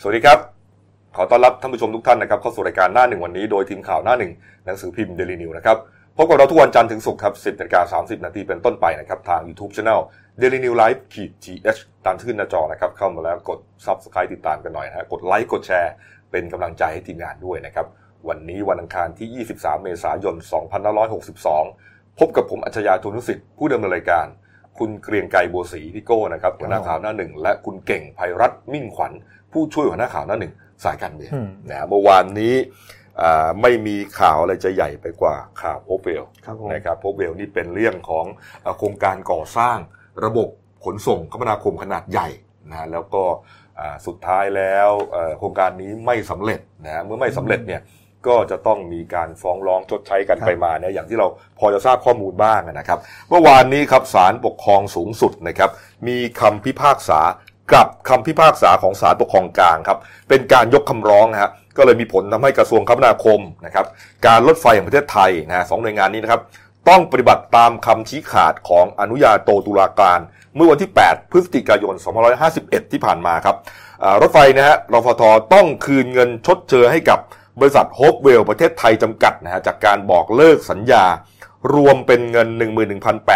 สวัสดีครับ ขอต้อนรับท่านผู้ชมทุกท่านนะครับเข้าสู่รายการหน้าหนึ่งวันนี้โดยทีมข่าวหน้าหนึ่งหนังสือพิมพ์เดลินิวนะครับพบกับเราทุกวันจันทร์ถึงศุกร์ครับ 10นาฬิกา30 นาทีเป็นต้นไปนะครับทาง YouTube Channel Daily New Life ขีด th ตามที่ขึ้นหน้าจอนะครับเข้ามาแล้วกด Subscribe ติดตามกันหน่อยนะฮะกดไลค์กดแชร์เป็นกำลังใจให้ทีมงานด้วยนะครับวันนี้วันอังคารที่ 23 เมษายน 2562 พบกับผมอัจฉริยะทุนุสิทธิ์ผู้ดำเนินรายการ คุณเกรียงไกรบัวศรีพี่โก้นะครับหัวหน้าข่าวหน้าหนึ่งและคุณเก่งภัยรัตน์มิ่งขวัญ ผู้ช่วยหัวหน้าข่าวหน้าหนึ่งสายการเมืองอืมนะฮะเมื่อวานนี้อ่าไม่มีข่าวอะไรจะใหญ่ไปกว่าข่าวโอเวลครับผมนะครับโอเวลนี่เป็นเรื่องของเอ่อโครงการก่อสร้างระบบขนส่งคมนาคมขนาดใหญ่นะฮะแล้วก็อ่าสุดท้ายแล้วเอ่อโครงการนี้ไม่สำเร็จนะฮะเมื่อไม่สำเร็จเนี่ยก็จะต้องมีการฟ้องร้องชดใช้กันครับไปมาเนี่ยอย่างที่เราพอจะทราบข้อมูลบ้างนะครับ เมื่อวานนี้ครับศาลปกครองสูงสุดนะครับ มีคำพิพากษา กับคำพิพากษาของศาลปกครองกลางครับเป็นการยกคำร้องนะฮะก็เลยมีผลทำให้กระทรวงคมนาคมนะครับการรถไฟแห่งประเทศไทยนะฮะสองหน่วยงานนี้นะครับต้องปฏิบัติตามคำชี้ขาดของอนุญาโตตุลาการ เมื่อวันที่ 8 พฤศจิกายน 2551 ที่ผ่านมาครับรถไฟนะฮะรฟทต้องคืนเงินชดเชยให้กับบริษัทโฮปเวลประเทศไทยจำกัดนะฮะจากการบอกเลิกสัญญารวมเป็นเงิน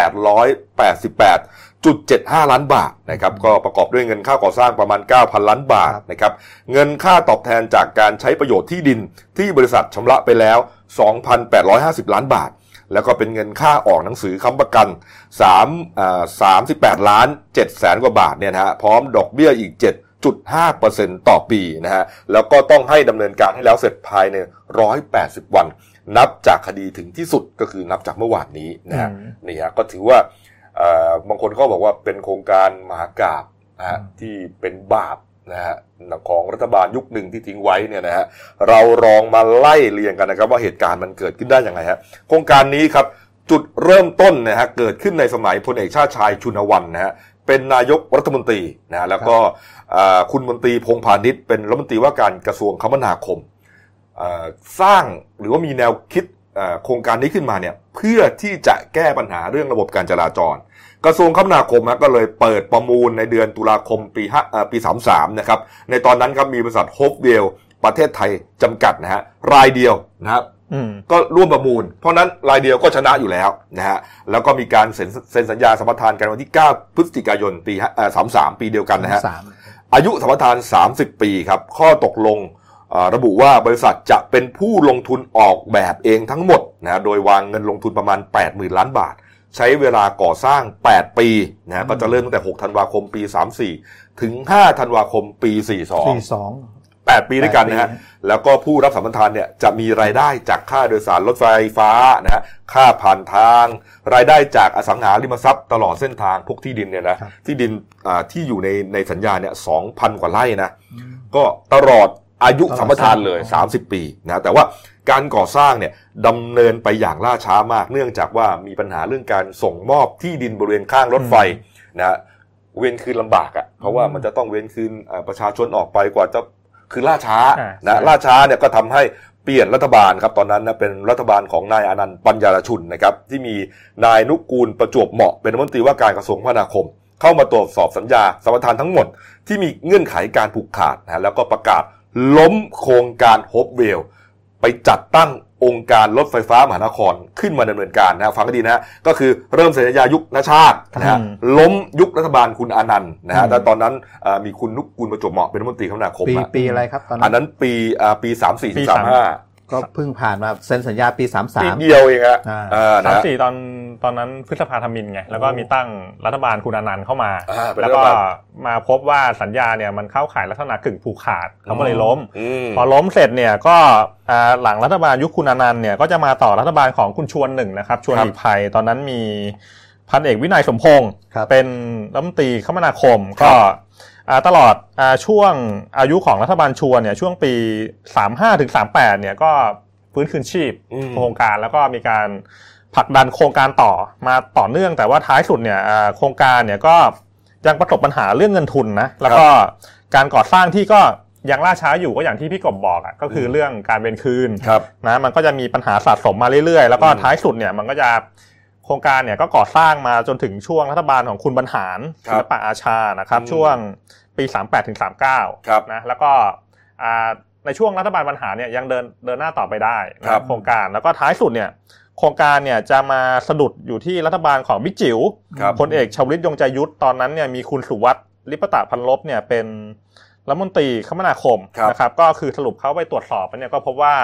11,888 11,888.75 ล้านบาทนะครับก็ประกอบด้วยเงินค่าก่อสร้างประมาณ 9,000 ล้านบาทนะครับเงินค่าตอบแทนจากการใช้ประโยชน์ที่ดินที่บริษัทชำระไปแล้ว 2,850 ล้านบาท แล้วก็เป็นเงินค่าออกหนังสือค้ำประกัน3อ่า38 ล้าน7แสนกว่าบาทเนี่ยนะฮะพร้อมดอกเบี้ยอีก 7.5%ต่อปีนะฮะแล้วก็ต้องให้ดำเนินการให้แล้วเสร็จภายใน 180 วัน นับจากคดีถึงที่สุดก็คือนับจากเมื่อวานนี้นะฮะอืมนี่ฮะก็ถือว่าเอ่อ บางคนก็บอกว่าเป็นโครงการมหากาบนะฮะอืมที่เป็นบาปนะฮะของรัฐบาลยุคหนึ่งที่ทิ้งไว้เนี่ยนะฮะเราลองมาไล่เรียงกันนะครับ ว่าเหตุการณ์มันเกิดขึ้นได้ยังไงฮะโครงการนี้ครับจุดเริ่มต้นนะฮะเกิดขึ้นในสมัยพลเอกชาติชายชุนวันนะฮะเป็นนายกรัฐมนตรีนะฮะแล้วก็อ่าคุณมนตรีพงษ์พาณิชย์เป็นรัฐมนตรีว่าการกระทรวงคมนาคมเอ่อสร้างหรือว่ามีแนวคิดเอ่อโครงการนี้ขึ้นมาเนี่ยเพื่อที่จะแก้ปัญหาเรื่องระบบการจราจร กระทรวงคมนาคมนะก็เลยเปิดประมูลในเดือนตุลาคมปีห้าเอ่อปี 33 นะครับ ในตอนนั้นครับมีบริษัทโฮปเวลประเทศไทยจำกัดนะฮะรายเดียวนะครับอืมก็ร่วมประมูล เพราะนั้นรายเดียวก็ชนะอยู่แล้วนะฮะแล้วก็มีการเซ็นเซ็นสัญญาสัมปทานกันวันที่ 9 พฤศจิกายนปีห้าเอ่อ33 ปีเดียวกันนะฮะสามอายุสัมปทาน 30 ปีครับ ข้อตกลงเอ่อระบุว่าบริษัทจะเป็นผู้ลงทุนออกแบบเองทั้งหมดนะโดยวางเงินลงทุนประมาณ 80,000 ล้านบาท ใช้เวลาก่อสร้าง 8 ปีนะก็จะเริ่มตั้งแต่ 6 ธันวาคมปี 34 ถึง 5 ธันวาคมปีสี่42สอง8ปีด้วยกันนะฮะแปดปีแล้วก็ผู้รับสัมปทานเนี่ยจะมีรายได้จากค่าโดยสารรถไฟฟ้านะฮะ ค่าผ่านทาง รายได้จากอสังหาริมทรัพย์ตลอดเส้นทางพวกที่ดินเนี่ยนะครับที่ดินอ่าที่อยู่ในในสัญญาเนี่ย2,000กว่าไร่นะ ก็ตลอดอายุตลอดสัมปทานเลยอ๋อ30 ปีนะ แต่ว่า การก่อสร้างเนี่ยดำเนินไปอย่างล่าช้ามาก เนื่องจากว่ามีปัญหาเรื่องการส่งมอบที่ดินบริเวณข้างรถไฟนะฮะเว้นคืนลำบากอะ่ะเพราะว่ามันจะต้องเว้นคืนอ่าประชาชนออกไปกว่าจะคือล่าช้าอ่านะใช่ล่าช้าเนี่ยก็ทำให้เปลี่ยนรัฐบาลครับตอนนั้นนะเป็นรัฐบาลของนายอนันต์ปัญญารชุนนะครับที่มีนายนุกูลประจวบเหมาะเป็นรัฐมนตรีว่าการกระทรวงคมนาคม เข้ามาตรวจสอบสัญญาสัมปทานทั้งหมด ที่มีเงื่อนไขการผูกขาดนะแล้วก็ประกาศล้มโครงการโฮปเวล ไปจัดตั้งองค์การรถไฟฟ้ามหานครขึ้นมาดำเนินการนะฟังให้ดีนะก็คือเริ่มสัญญายุคนาชาตินะฮะอืมล้มยุครัฐบาลคุณอานันต์นะฮะอืมแต่ตอนนั้นอ่ามีคุณนุกกุลประจวบเหมาะเป็นรัฐมนตรีคมนาคมปีอะปีอะไรครับตอนอันั้นนนั้นปีอ่าปีสามสี่ปีสามห้า ก็เพิ่งผ่านมาเซ็นสัญญาปีสามสาปีมเดียวเองฮะอ่าอ่าสานะมฮะสี่ตอนตอนนั้นพฤษภาธมินไงแล้วก็มีตั้งรัฐบาลคุณอนันต์เข้ามาอ่าเป็นแล้วรัฐก็บาลมาพบว่าสัญญาเนี่ยมันเข้าข่ายลักษณะกึ่งผูกขาดเขาก็เลยล้มอืมพอล้มเสร็จเนี่ยก็อ่าหลังรัฐบาลยุคคุณอนันต์เนี่ยก็จะมาต่อรัฐบาลของคุณชวนหนึ่งนะครับ ชวนครับหลีกภัยตอนนั้นมีพันเอกวินัยสมพงศ์ครับเป็นรัฐมนตรีคมนาคมครัก็บอ่า ตลอดอ่าช่วงอายุของรัฐบาลชวนเนี่ยช่วงปี 35ถึง38เนี่ยก็ฟื้นคืนชีพอืมโครงการแล้วก็มีการผลักดันโครงการต่อมาต่อเนื่อง แต่ว่าท้ายสุดเนี่ยอ่าโครงการเนี่ยก็ยังประสบปัญหาเรื่องเงินทุนนะแล้วก็การก่อสร้างที่ก็ยังล่าช้าอยู่ก็อย่างที่พี่กบบอกอะก็คือเรื่องการเวนคืนครับนะมันก็จะมีปัญหาสะสมมาเรื่อยๆ แล้วก็อืมท้ายสุดเนี่ยมันก็จะ โครงการเนี่ยก็ก่อสร้างมาจนถึงช่วงรัฐบาลของคุณบรรหารครับศิลปะอาชานะครับอืมช่วงปี 38ถึง39ครับนะแล้วก็อ่าในช่วงรัฐบาลปัญหาเนี่ยยังเดินเดินหน้าต่อไปได้นะครับโครงการแล้วก็ท้ายสุดเนี่ยโครงการเนี่ยจะมาสะดุดอยู่ที่รัฐบาลของบิ๊กจิ๋วครับพลเอกชวลิตยงใจยุทธตอนนั้นเนี่ยมีคุณสุวัสดิ์ลิปตะพันลบเนี่ยเป็นรัฐมนตรีคมนาคมครับนะครับ ก็คือสรุปเขาไปตรวจสอบแล้วเนี่ยก็พบว่า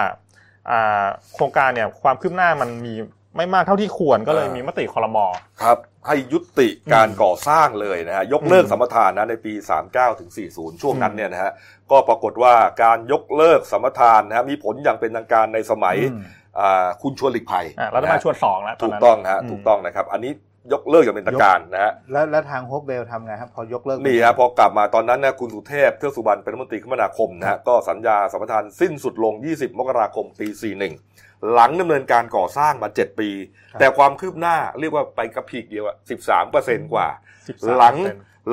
อ่าโครงการเนี่ยความคืบหน้ามันมี ไม่มากเท่าที่ควรก็เลยมีมติคอรมอครับ ให้ยุติการก่อสร้างเลยนะฮะยกเลิกสัมปทานนะในปี 39ถึง40 ช่วงนั้นเนี่ยนะฮะก็ปรากฏว่าการยกเลิกสัมปทานนะฮะมีผลอย่างเป็นทางการในสมัยอืมอ่าคุณชวนหลีกภัยอะรัฐบาลนะฮะชวนสองแล้วตอนถูกนั้นต้องนะฮะอืมถูกต้องนะครับ อันนี้ยกเลิกอย่างเป็นทางการนะฮะแล้วแล้วทางโฮปเวลทำไงครับพอยกเลิกนี่ฮะพอกลับมาตอนนั้นนะคุณสุเทพเทือกสุบรรณเป็นรัฐมนตรีคมนาคมนะฮะก็สัญญาสัมปทานสิ้นสุดลง 20 มกราคมปี 41 หลังดำเนินการก่อสร้างมา 7 ปี แต่ความคืบหน้าเรียกว่าไปกระพีกเดียวอะ13เปอร์เซ็นต์กว่า13%หลัง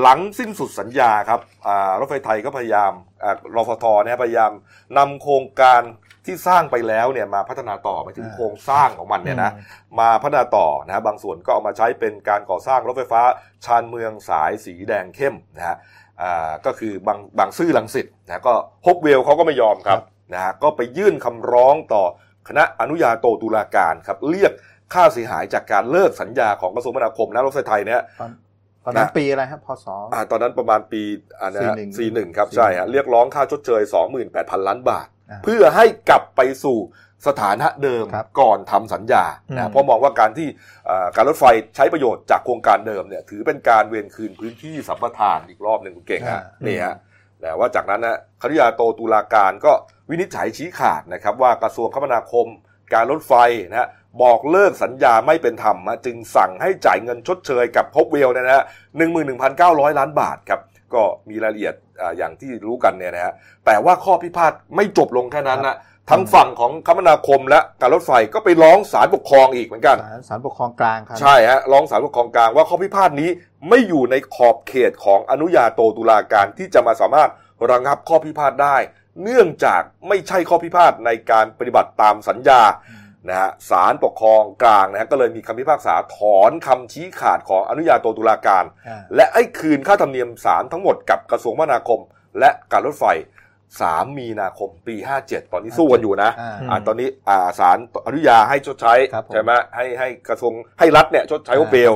หลังสิ้นสุดสัญญาครับอ่ารถไฟไทยก็พยายามอ่ารฟทเนี่ยพยายามนำโครงการที่สร้างไปแล้วเนี่ยมาพัฒนาต่อไปถึงโครงสร้างของมันเนี่ยนะมาพัฒนาต่อนะฮะบางส่วนก็เอามาใช้เป็นการก่อสร้างรถไฟฟ้าชานเมืองสายสีแดงเข้มนะฮะอ่าก็คือบางบางซื่อลังสิตนะก็ฮกเวลเขาก็ไม่ยอมครับนะฮะก็ไปยื่นคำร้องต่อ คณะอนุญาโตตุลาการครับเรียกค่าเสียหายจากการเลิกสัญญาของกระทรวงคมนาคมและรถไฟไทยเนี่ยตอนตอนนั้นนะปีอะไรครับพศอ่าตอนนั้นประมาณปีอ่านะฮะ41สี่หนึ่งครับ41ใช่ฮะเรียกร้องค่าชดเชย 28,000 ล้านบาทอ่าเพื่อให้กลับไปสู่สถานะเดิมครับก่อนทำสัญญาอืมนะเพราะมองว่าการที่อ่าการรถไฟใช้ประโยชน์จากโครงการเดิมเนี่ยถือเป็นการเวียนคืนพื้นที่สัมปทานอีกรอบหนึ่งคุณเก่งฮะอ่านี่ฮะ แต่ว่าจากนั้นนะคณิยาโตตุลาการก็วินิจฉัยชี้ขาดนะครับว่ากระทรวงคมนาคม การรถไฟนะฮะบอกเลิกสัญญาไม่เป็นธรรมนะจึงสั่งให้จ่ายเงินชดเชยกับพบเวลเนี่ยนะฮะหนึ่งหมื่นหนึ่งพันเก้าร้อยล้านบาทครับก็มีรายละเอียดอย่างที่รู้กันเนี่ยนะฮะแต่ว่าข้อพิพาทไม่จบลงแค่นั้นนะ ทั้งฝั่งของคมนาคมและการรถไฟก็ไปร้องศาลปกครองอีกเหมือนกันศาลศาลปกครองกลางครับใช่ฮะร้องศาลปกครองกลางว่าข้อพิพาทนี้ไม่อยู่ในขอบเขตของอนุญาโตตุลาการที่จะมาสามารถระงับข้อพิพาทได้ เนื่องจากไม่ใช่ข้อพิพาทในการปฏิบัติตามสัญญานะฮะศาลปกครองกลางนะฮะก็เลยมีคำพิพากษาถอนคำชี้ขาดของอนุญาโตตุลาการอ่าและให้คืนค่าธรรมเนียมศาลทั้งหมดกับกระทรวงคมนาคม และการรถไฟ 3 มีนาคมปี 57 ตอนนี้สู้กันอยู่นะอ่าอ่าตอนนี้อ่าศาลอนุญาให้ชดใช้ครับผมใช่ไหมให้ให้กระทรวงให้รัฐเนี่ยชดใช้ว่าอ่าเบล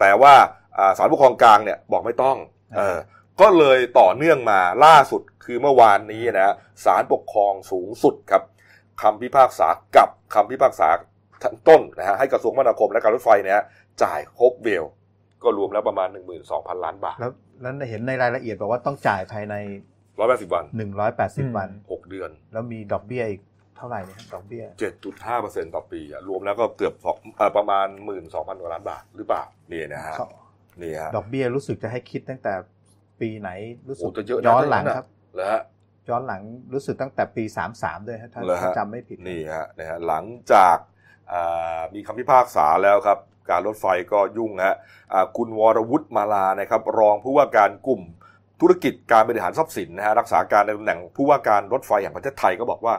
แต่ว่าอ่าศาลปกครองกลางเนี่ยบอกไม่ต้องอ่าเออก็เลยต่อเนื่องมาล่าสุดคือเมื่อวานนี้นะศาลปกครองสูงสุดครับคำพิพากษากับคำพิพากษาชั้นต้นนะฮะให้กระทรวงคมนาคมและการรถไฟเนี่ยจ่ายครบเบลก็รวมแล้วประมาณ 12,000 ล้านบาท แล้วแล้วเห็นในรายละเอียดบอกว่าต้องจ่ายภายใน 180วัน180วัน6เดือน แล้วมีดอกเบี้ยอีกเท่าไหร่เนี่ยครับดอกเบี้ย7.5%ต่อปีอะรวมแล้วก็เกือบสองเอ่อประมาณ12,000กว่าล้านบาทหรือเปล่านี่นะฮะเขานี่ฮะดอกเบี้ยรู้สึกจะให้คิดตั้งแต่ปีไหนรู้สึกโอ้จะเยอะนะย้อนหลังครับแล้วฮะย้อนหลังรู้สึกตั้งแต่ปี 33 ด้วยฮะถ้าเหรอฮะถ้าจำไม่ผิดนี่ฮะนะฮะหลังจากอ่ามีคำพิพากษาแล้วครับ การรถไฟก็ยุ่งฮะอ่าคุณวรวุฒิมาลานะครับ รองผู้ว่าการกลุ่ม ธุรกิจการบริหารทรัพย์สินนะฮะรักษาการในตำแหน่งผู้ว่าการรถไฟแห่งประเทศไทยก็บอกว่า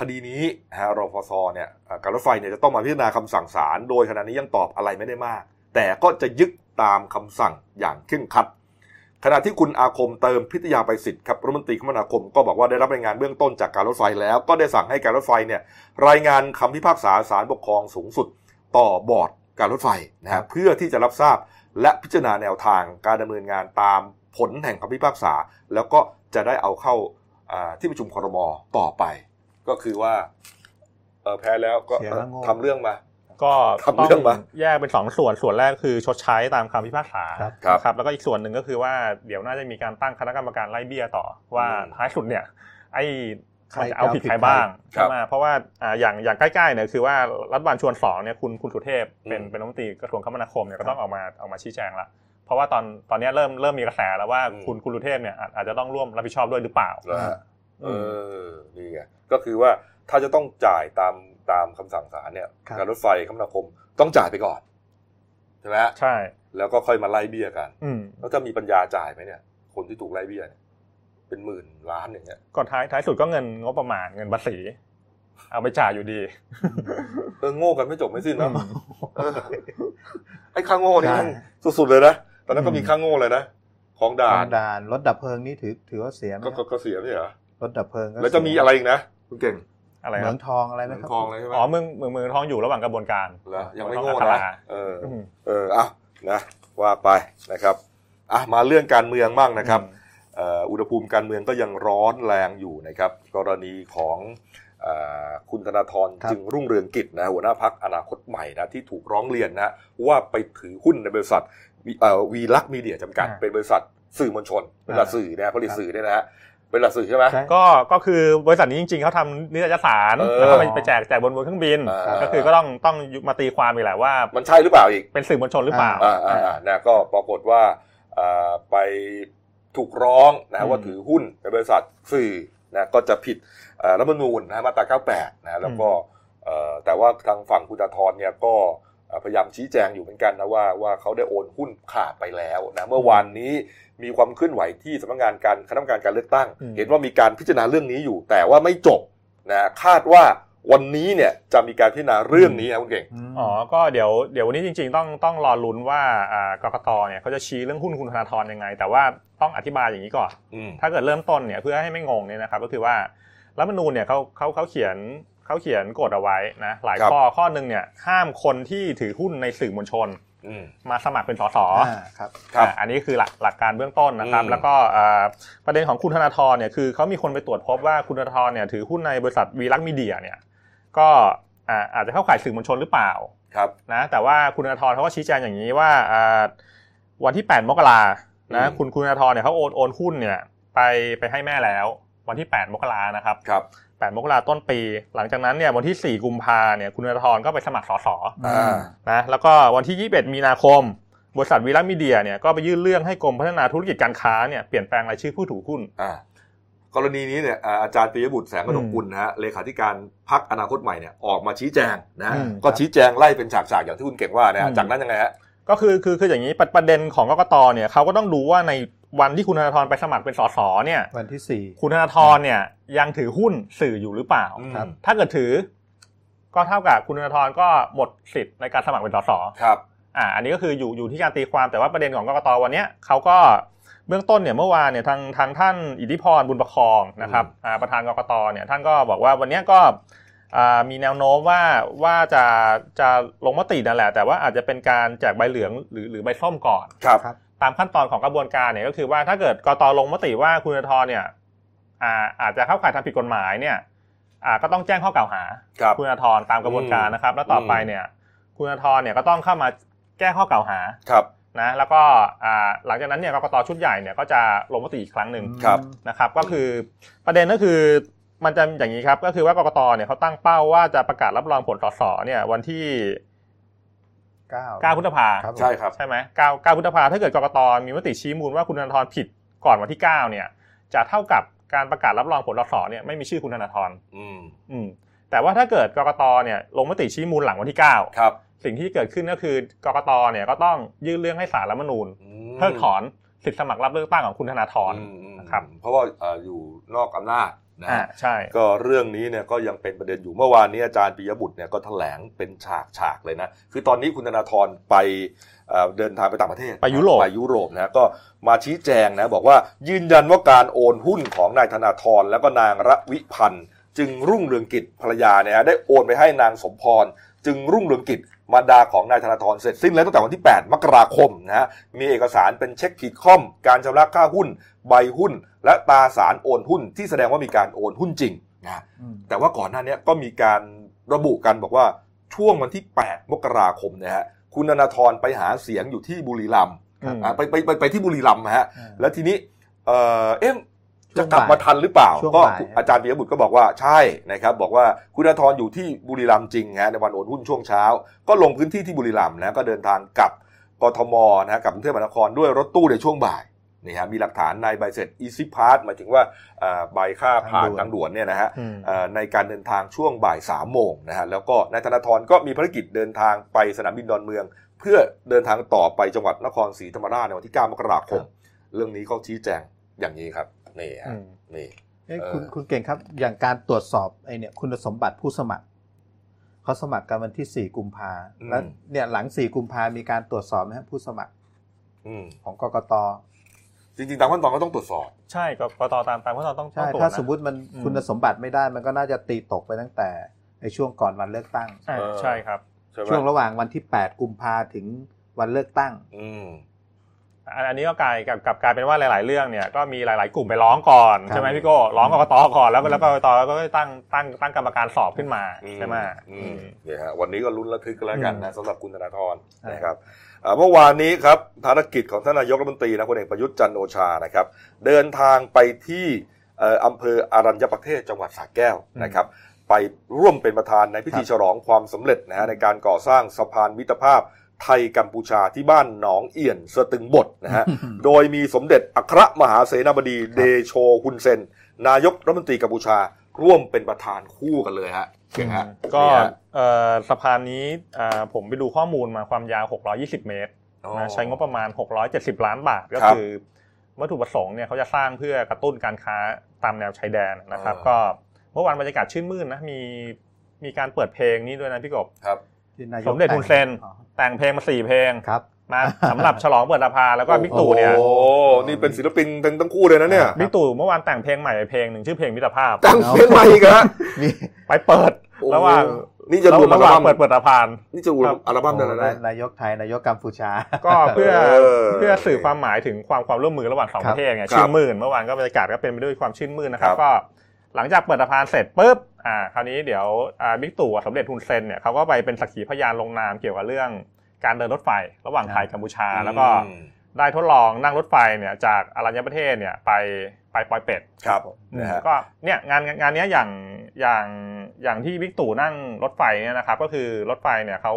คดีนี้ฮะรฟสเนี่ยการรถไฟเนี่ยจะต้องมาพิจารณาคำสั่งศาลโดยขณะนี้ยังตอบอะไรไม่ได้มาก แต่ก็จะยึดตามคำสั่งอย่างเคร่งครัด ขณะที่คุณอาคมเติมพิทยาไปสิทธิ์ครับรัฐมนตรีคมนาคมก็บอกว่าได้รับรายงานเบื้องต้นจากการรถไฟแล้ว ก็ได้สั่งให้การรถไฟเนี่ยรายงานคำพิพากษาศาลปกครองสูงสุดต่อบอร์ดการรถไฟนะฮะเพื่อที่จะรับทราบและพิจารณาแนวทางการดำเนินงานตาม ผลแห่งคำพิพากษา แล้วก็จะได้เอาเข้าอ่าที่ประชุมครมต่อไป ก็คือว่าเออแพ้แล้วก็เสียแล้วโง่ทำเรื่องมาก็ทำเรื่องมาแยกเป็นสองส่วนส่วนแรกคือชดใช้ตามคำพิพากษาครับครับนะครับแล้วก็อีกส่วนหนึ่งก็คือว่าเดี๋ยวน่าจะมีการตั้งคณะกรรมการไล่เบี้ยต่อว่าอืมท้ายสุดเนี่ยไอ้ใครมันจะเอาผิดจะเอาผิดใครบ้างครับใช่ไหมเพราะว่าอ่าอย่างอย่างใกล้ๆเนี่ยคือว่ารัฐบาลชวนสองเนี่ยคุณคุณสุเทพเป็นอืมเป็นรัฐมนตรีกระทรวงคมนาคมเนี่ยก็ต้องออกมาออกมาชี้แจงละ เพราะว่าตอนตอนเนี้ยเริ่มเริ่มมีกระแสแล้วว่าอืมคุณคุณสุเทพเนี่ยอาจอาจจะต้องร่วมรับผิดชอบด้วยหรือเปล่าเหรอฮะเออืมอนี่ไงก็คือว่าถ้าจะต้องจ่ายตามตามคำสั่งศาลเนี่ยครับการรถไฟคมนาคมต้องจ่ายไปก่อนใช่ไหมฮะใช่ แล้วก็ค่อยมาไล่เบี้ยกันอืมแล้วจะมีปัญญาจ่ายไหมเนี่ย คนที่ถูกไล่เบี้ยเนี่ยเป็นหมื่นล้านอย่างเงี้ยก่อนท้ายท้ายสุดก็เงินงบประมาณเงินภาษีเอาไปจ่ายอยู่ดีเออโง่กันไม่จบไม่สิ้นนะอืมเออไอ้ค่าโง่นี่ใช่มันสุดๆเลยนะ ตอนนั้นก็มีอืมค่าโง่เลยนะคลองด่าคลอนงด่านรถดับเพลิงนี่ถือถือว่าเสียไหมก็คก็รับก็เสียไม่ใช่เหรอรถดับเพลิงก็แล้วจะมีอะไรอีกนะคุณเก่งอะไรเหคมืรัอบงทองอะไรไหมเมืองครับทองเลยใช่ไหมอ๋อเมืองเมืองเมืองทองอยู่ระหว่างกระบวนการเหรอยังไม่โง่เมืองทองอัคนะราเออออืมเอออะนะว่าไปนะครับอะมาเรื่องการเมืองบ้างนะครับเอ่ออุณหภูมิการเมืองก็ยังร้อนแรงอยู่นะครับ กรณีของเอ่อคุณธนาธรครับจึงรุ่งเรืองกิจนะหัวหน้าพักอนาคตใหม่นะที่ถูกร้องเรียนนะว่าไปถือหุ้นในบริษัท วีเอ่อวีลักมีเดียจำกัด เป็นบริษัทสื่อมวลชนเป็นบริษัทสื่อนะผลิตสื่อเนี่ยนะฮะเป็นบริษัทสื่อใช่ไหมใช่ก็ก็คือบริษัทนี้จริงๆเขาทำนิตยสารเออแล้วก็ไปไปแจกแจกบนบนเครื่องบินอ่าก็คือก็ต้องต้องมาตีความอีกแหละว่า มันใช่หรือเปล่าอีกเป็นสื่อมวลชนหรือเปล่าอ่าอ่าอ่านะก็ปรากฏว่าอ่าไปถูกร้องนะอืมว่าถือหุ้นในบริษัทสื่อนะก็จะผิดเอ่อรัฐธรรมนูญนะมาตรา 98 นะแล้วก็เอ่อแต่ว่าทางฝั่งคุณธทรเนี่ยก็เอ่อ พยายามชี้แจงอยู่เหมือนกันนะว่าว่าเขาได้โอนหุ้นขาดไปแล้วนะเมื่อวานนี้มีความเคลื่อนไหวที่สำนักงานการคณะกรรมการการเลือกตั้งอืมเห็นว่ามีการพิจารณาเรื่องนี้อยู่ แต่ว่าไม่จบนะคาดว่าวันนี้เนี่ยจะมีการพิจารณาเรื่องนี้นะคุณเก่งมอ๋อก็เดี๋ยวเดี๋ยววันนี้จริง ๆ ต้องต้องรอลุ้นว่าอ่ากกตเนี่ยเขาจะชี้เรื่องหุ้นคุณธนาธรยังไง แต่ว่าต้องอธิบายอย่างนี้ก่อนอืมถ้าเกิดเริ่มต้นเนี่ยเพื่อให้ไม่งงเนี่ยนะครับก็คือว่ารัฐธรรมนูญเนี่ยเขาเขาเขาเขียน เขาเขียนกฎเอาไว้นะหลายครับข้อข้อหนึ่งเนี่ยห้ามคนที่ถือหุ้นในสื่อมวลชนอืมมาสมัครเป็นสสอ่าครับครับอ่าอันนี้คือหลักหลักการเบื้องต้นนะครับอืมแล้วก็อ่าประเด็นของคุณธนาธรเนี่ยคือเขามีคนไปตรวจพบว่าคุณธนาธรเนี่ยถือหุ้นในบริษัทวีลักมีเดียเนี่ยก็อ่าอาจจะเข้าข่ายสื่อมวลชนหรือเปล่าครับนะแต่ว่าคุณธนาธรเขาก็ชี้แจงอย่างนี้ว่าอ่าวันที่ 8 มกรานะอืมคุณคุณธนาธรเนี่ยเขาโอนโอนหุ้นเนี่ยไปไปให้แม่แล้ว วันที่ 8 มกรานะครับครับ 8 มกราต้นปี หลังจากนั้นเนี่ยวันที่ 4 กุมภาเนี่ยคุณธนาธรก็ไปสมัครสสอ่านะแล้วก็วันที่ 21 มีนาคม บริษัทวีลักมีเดียเนี่ยก็ไปยื่นเรื่องให้กรมพัฒนาธุรกิจการค้าเนี่ยเปลี่ยนแปลงรายชื่อผู้ถือหุ้นอ่ากรณีนี้เนี่ยอ่าอาจารย์ปิยบุตรแสงกนกกุลนะฮะเลขาธิการพักอนาคตใหม่เนี่ยออกมาชี้แจงนะฮะอืมก็ชี้แจงไล่เป็นฉากๆอย่างที่คุณเก่งว่านะฮะอืมจากนั้นยังไงฮะก็คือคือคืออย่างนี้ประประเด็นของกกตเนี่ยเขาก็ต้องดูว่าใน วันที่คุณธนาธรไปสมัครเป็นสสเนี่ย วันที่สี่คุณธนาธรเนี่ย ยังถือหุ้นสื่ออยู่หรือเปล่าอืมครับถ้าเกิดถือ ก็เท่ากับคุณธนาธรก็หมดสิทธิ์ในการสมัครเป็นสสครับอ่าอันนี้ก็คืออยู่อยู่ที่การตีความแต่ว่าประเด็นของกกตวันเนี้ยเขาก็เบื้องต้นเนี่ยเมื่อวานเนี่ยทางทางท่านอิทธิพรบุญประคองนะครับอ่าประธานกกตเนี่ยท่านก็บอกว่าวันเนี้ยก็อ่ามีแนวโน้มว่าว่าจะจะลงมตินั่นแหละ แต่ว่าอาจจะเป็นการแจกใบเหลืองหรือหรือใบส้มก่อนครับครับ ตามขั้นตอนของกระบวนการเนี่ยก็คือว่าถ้าเกิดกตลงมติว่าคุณธนาธรเนี่ยอ่าอาจจะเข้าข่ายทำผิดกฎหมายเนี่ยอ่าก็ต้องแจ้งข้อกล่าวหาครับคุณธนาธรตามกระบวนการนะครับ แล้วต่อไปเนี่ย คุณธนาธรเนี่ยก็ต้องเข้ามาแก้ข้อกล่าวหาครับนะแล้วก็อ่าหลังจากนั้นเนี่ยกกตชุดใหญ่เนี่ยก็จะลงมติอีกครั้งหนึ่งครับนะครับ ก็คือประเด็นก็คือมันจะอย่างนี้ครับ ก็คือว่ากกตเนี่ยเขาตั้งเป้าว่าจะประกาศรับรองผลสสเนี่ยวันที่ เก้า9พฤษภาครับผมใช่ครับใช่ไหมเก้าเก้าพฤษภาถ้าเกิดกกตมีมติชี้มูลว่าคุณธนาธรผิดก่อนวันที่ 9 เนี่ย จะเท่ากับการประกาศรับรองผลสสเนี่ยไม่มีชื่อคุณธนาธรอืมอืมแต่ว่าถ้าเกิดกกตเนี่ยลงมติชี้มูลหลังวันที่ 9 ครับ สิ่งที่เกิดขึ้นก็คือกกตเนี่ยก็ต้องยื่นเรื่องให้สารรัฐธรรมนูญอืมเพิกถอนสิทธิสมัครรับเลือกตั้งของคุณธนาธรอืมอืมนะครับเพราะว่าเอ่ออยู่นอกอำนาจ นะอ่าฮะใช่ก็เรื่องนี้เนี่ยก็ยังเป็นประเด็นอยู่เมื่อวานนี้อาจารย์ปิยบุตรเนี่ยก็แถลงเป็นฉากฉากๆเลยนะ คือตอนนี้คุณธนาธรไปเอ่อเดินทางไปต่างประเทศ ไปยุโรปไปยุโรปนะก็มาชี้แจงนะบอกว่ายืนยันว่าการโอนหุ้นของนายธนาธรแล้วก็นางระวิพันธ์ จึงรุ่งเรืองกิจภรรยาเนี่ยได้โอนไปให้นางสมพร จึงรุ่งเรืองกิจ มารดาของนายธนาธรเสร็จสิ้นแล้วตั้งแต่วันที่ 8 มกราคมนะฮะมีเอกสารเป็นเช็คขีดข้อม การชำระค่าหุ้น ใบหุ้น และตราสารโอนหุ้น ที่แสดงว่ามีการโอนหุ้นจริงนะอืมแต่ว่าก่อนหน้านี้ก็มีการระบุกันบอกว่าช่วงวันที่ 8 มกราคมเนะฮะคุณธนาธรไปหาเสียงอยู่ที่บุรีรัมย์อืมอ่าไปไปไปไปที่บุรีรัมย์ฮะอ่าแล้วทีนี้เออเอ๊ะช่ จะวงกลับมาทันหรือเปล่าช่วงก็บ่ายอาจารย์ปิยบุตรก็บอกว่าใช่นะครับ บอกว่าคุณธนาธรอยู่ที่บุรีรัมย์จริงฮะในวันโอนหุ้นช่วงเช้า ก็ลงพื้นที่ที่บุรีรัมย์นะก็เดินทางกลับกทมนะฮะกับกรุงเทพมหานครด้วยรถตู้ในช่วงบ่ายนี่ฮะมีหลักฐานในใบเสร็จ Easy Pass หมายถึงว่าอ่าใบค่าผ่านทางด่วนเนี่ยนะฮะอืมเอ่อในการเดินทางช่วงบ่ายสามโมงนะฮะแล้วก็นายธนาธรก็มีภารกิจเดินทางไปสนามบินดอนเมือง เพื่อเดินทางต่อไปจังหวัดนครศรีธรรมราชในวันที่ 9 มกราคม เรื่องนี้เขาชี้แจงอย่างนี้ครับ นี่อืฮะมนี่เอ้ยเออคุณคุณเก่งครับ อย่างการตรวจสอบไอเนี่ย คุณสมบัติผู้สมัครเขาสมัครกันวันที่สี่กุมภาแล้วเนี่ยหลังสี่กุมภามีการตรวจสอบไหมครับผู้สมัครอืมของกกตจริงๆตามขั้นตอนก็ต้องตรวจสอบ ใช่กกตตามตามขั้นตอนต้องต้ใช่องตรวจถ้านะสมมุติมันอืมคุณสมบัติไม่ได้ มันก็น่าจะตีตกไปตั้งแต่ในช่วงก่อนวันเลือกตั้งอ่าเออใช่ครับใช่ไหมช่วงระหว่างวันที่ 8 กุมภาถึงวันเลือกตั้ง อืม อันอันนี้ก็กลายกับกับกลายเป็นว่าหลาย ๆ เรื่องเนี่ยก็มีหลาย ๆ กลุ่มไปร้องก่อนครับใช่ไหมพี่โก้ร้องกกตก่อนแล้วก็แล้วก็กกตก็ตั้งตั้งตั้งกรรมการสอบขึ้นมาใช่ไหมอือืมมเนี่ยฮะวันนี้ก็ลุ้นระทึกกันแล้วกันนะอืมสำหรับคุณธนาธรใช่นะครับอ่าเมื่อวานนี้ครับภารกิจของท่านนายกรัฐมนตรีนะพลเอกประยุทธ์จันทร์โอชานะครับเดินทางไปที่เอ่ออำเภออารัญญประเทศจังหวัดสระแก้วนะครับไปร่วมเป็นประธานในพิธีฉลองความสำเร็จนะฮะในการก่อสร้างสะพานมิตรภาพ ไทยกัมพูชาที่บ้านหนองเอี่ยนสตึงบดนะฮะ โดยมีสมเด็จอัครมหาเสนาบดีเดโชฮุนเซน นายกรัฐมนตรีกัมพูชาร่วมเป็นประธานคู่กันเลยฮะเก่งฮะก็นี่ฮะเอ่อสะพานนี้เอ่อผมไปดูข้อมูลมาความยาว 620 เมตรอ๋อนะใช้งบประมาณ 670 ล้านบาทก็ครับคือวัตถุประสงค์เนี่ยเขาจะสร้างเพื่อกระตุ้นการค้าตามแนวชายแดนนะครับอ่าก็เมื่อวานบรรยากาศชื่นมื่นนะมีมีการเปิดเพลงนี้ด้วยนะพี่กบครับที่นายก สมเด็จฮุนเซนอ๋อแต่งเพลงมาสี่เพลงครับมาสำหรับฉลองเปิดสภาแล้วก็บิ๊กตู่เนี่ยโอ้โหนี่เป็นศิลปินทั้งทั้งคู่เลยนะเนี่ยบิ๊กตู่เมื่อวานแต่งเพลงใหม่ไปเพลงหนึ่งชื่อเพลงมิตรภาพตั้งเพลงใหม่อีกเหรอฮะมีไปเปิดโอ้โหระหว่างนี่จะรวมอัระลหว่างบั้มเปิดเปิดสภานนี่จะรวมอัลบั้มนั่นโอ้นะนายกไทยนายกกัมพูชา ก็เพื่อเออเพื่อสื่อความหมายถึงความความร่วมมือระหว่างสองครัปบระเทศไงครับชื่นมื่นเมื่อวานก็บรรยากาศก็เป็นไปด้วยความชื่นมื่นนะครับครับก็ หลังจากเปิดสะพานเสร็จปุ๊บอ่าคราวนี้เดี๋ยวอ่าบิ๊กตู่กับสมเด็จฮุนเซนเนี่ยเขาก็ไปเป็นสักขีพยานลงนามเกี่ยวกับเรื่องการเดินรถไฟระหว่างไทยกัมพูชา แล้วก็อืมได้ทดลองนั่งรถไฟเนี่ยจากอรัญญประเทศเนี่ยไปไปปอยเป็ดครับอืมนะฮะก็เนี่ยงานงานเนี้ยอย่างอย่างอย่างที่บิ๊กตู่นั่งรถไฟเนี่ยนะครับก็คือรถไฟเนี่ยเขา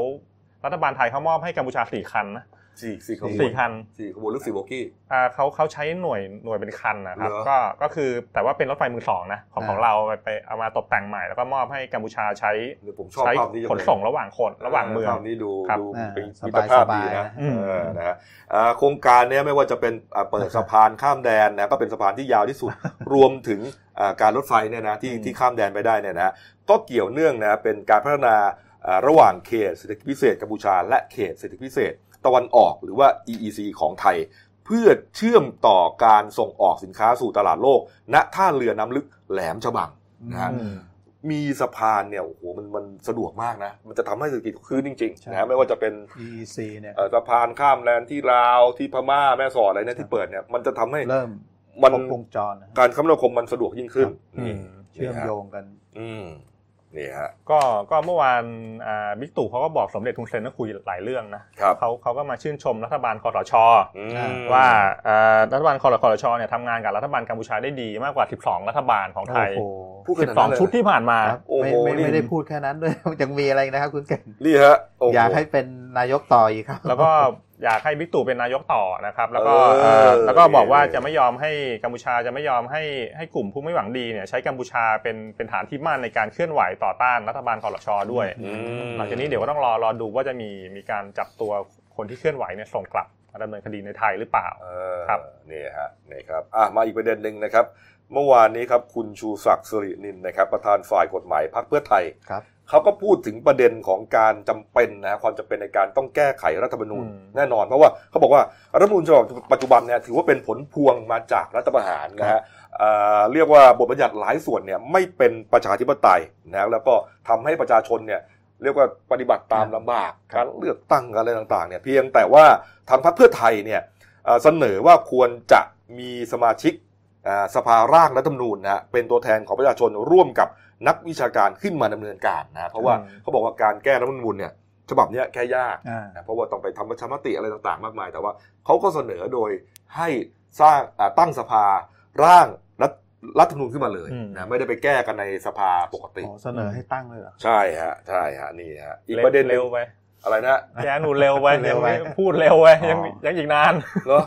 รัฐบาลไทยเขามอบให้กัมพูชาสี่คันนะ สี่สี่ขบวนสี่คันสี่ขบวนหรือสี่โบกี้อ่าเขาเขาใช้หน่วยหน่วยเป็นคันนะครับเหรอก็ก็คือแต่ว่าเป็นรถไฟมือสองนะของอ่าของเราไปไปเอามาตกแต่งใหม่แล้วก็มอบให้กัมพูชาใช้เดี๋ยวผมชอบใช้ภาพนี้จัขนส่งระหว่างคนระหว่างเมืองภาพนี้ดูครับดูอ่าเป็นสมิบายตรภาพสบายดีนะนะอืมเออนะฮะอ่าโครงการเนี้ยไม่ว่าจะเป็นอ่าเปิดสะพานข้ามแดนนะก็เป็นสะพานที่ยาวที่สุดรวมถึงอ่าการรถไฟเนี่ยนะที่อืมที่ข้ามแดนไปได้เนี่ยนะก็เกี่ยวเนื่องนะเป็นการพัฒนาอ่าระหว่างเขตเศรษฐกิจพิเศษกัมพูชาและเขตเศรษฐกิจพิเศษ ตะวันออกหรือว่า EEC ของไทย เพื่อเชื่อมต่อการส่งออกสินค้าสู่ตลาดโลก ณท่าเรือน้ำลึกแหลมฉบังนะฮะอืมมีสะพานเนี่ยโอ้โหมันมันสะดวกมากนะ มันจะทำให้เศรษฐกิจคืนจริงใช่ๆนะฮะไม่ว่าจะเป็น EEC เนี่ยเอ่อสะพานข้ามแดนที่ลาวที่พม่าแม่สอดอะไรเนี่ยที่เปิดเนี่ยมันจะทำให้เริ่มมันครบวงจรนะการคมนาคมมันสะดวกยิ่งขึ้นอืนี่มเชื่อมโยงกันอืม นี่ฮะก็ก็เมื่อวานอ่าบิ๊กตู่เขาก็บอกสมเด็จฮุนเซนก็คุยหลายเรื่องนะครับเขาเขาก็มาชื่นชมรัฐบาลคสช. อืมว่าอ่ารัฐบาลคสช. เนี่ยทำงานกับรัฐบาลกัมพูชาได้ดีมากกว่า 12 รัฐบาลของไทยโอ้โหพูดขนาดนั้นเลย12 ชุดที่ผ่านมาครับโอ้โหไม่ไม่นี่ไม่ได้พูดแค่นั้นด้วยยังมีอะไรนะครับคุณเก่งนี่ฮะโอ้โหยากให้เป็น นายกต่ออีกครับ แล้วก็อยากให้บิ๊กตู่เป็นนายกต่อนะครับ แล้วก็เออเอ่อแล้วก็บอกว่านี่จะไม่ยอมให้กัมพูชาจะไม่ยอมให้ให้กลุ่มผู้ไม่หวังดีเนี่ยใช้กัมพูชาเป็นเป็นฐานที่มั่นในการเคลื่อนไหวต่อต้านรัฐบาลคอสชด้วยอืมหลังจากนี้เดี๋ยวก็ต้องรอรอดูว่าจะมีมีการจับตัวคนที่เคลื่อนไหวเนี่ยส่งกลับมาดำเนินคดีในไทยหรือเปล่าเออครับนี่ฮะนี่ครับอะมาอีกประเด็นหนึ่งนะครับ เมื่อวานนี้ครับคุณชูศักดิ์สิรินินนะครับ ประธานฝ่ายกฎหมายพรรคเพื่อไทยครับ เขาก็พูดถึงประเด็นของการจำเป็นนะความจำเป็นในการต้องแก้ไขรัฐธรรมนูญอืมแน่นอน เพราะว่าเขาบอกว่ารัฐธรรมนูญฉบับปัจจุบันเนี่ยถือว่าเป็นผลพวงมาจากรัฐประหารนะฮะเอ่อเรียกว่าบทบัญญัติหลายส่วนเนี่ยไม่เป็นประชาธิปไตยนะแล้วก็ทำให้ประชาชนเนี่ยเรียกว่าปฏิบัติตามลำบากการเลือกตั้งอะไรต่างๆเนี่ยเพียงแต่ว่าทางพรรคเพื่อไทยเนี่ยเอ่อเสนอว่าควรจะมีสมาชิกอ่าสภาร่างรัฐธรรมนูญนะฮะเป็นตัวแทนของประชาชนร่วมกับ นักวิชาการขึ้นมาดำเนินการนะเพราะว่าอืมเขาบอกว่าการแก้รัฐธรรมนูญเนี่ยฉบับเนี้ยแก้ยากอ่านะเพราะว่าต้องไปทำประชามติอะไรต่างๆ มากมาย แต่ว่าเขาก็เสนอโดยให้สร้างอ่าตั้งสภาร่างรัฐรัฐธรรมนูญขึ้นมาเลยอืมนะไม่ได้ไปแก้กันในสภาปกติอ๋อเสนอให้ตั้งเลยเหรอใช่ฮะใช่ฮะนี่ฮะอีกประเด็นหนึ่เร็งวไปอะไรนะแกหนูเร็วไปเร็ยังวไปไม่พูดเร็วไปยังอ๋อยังอีกนานเหรอ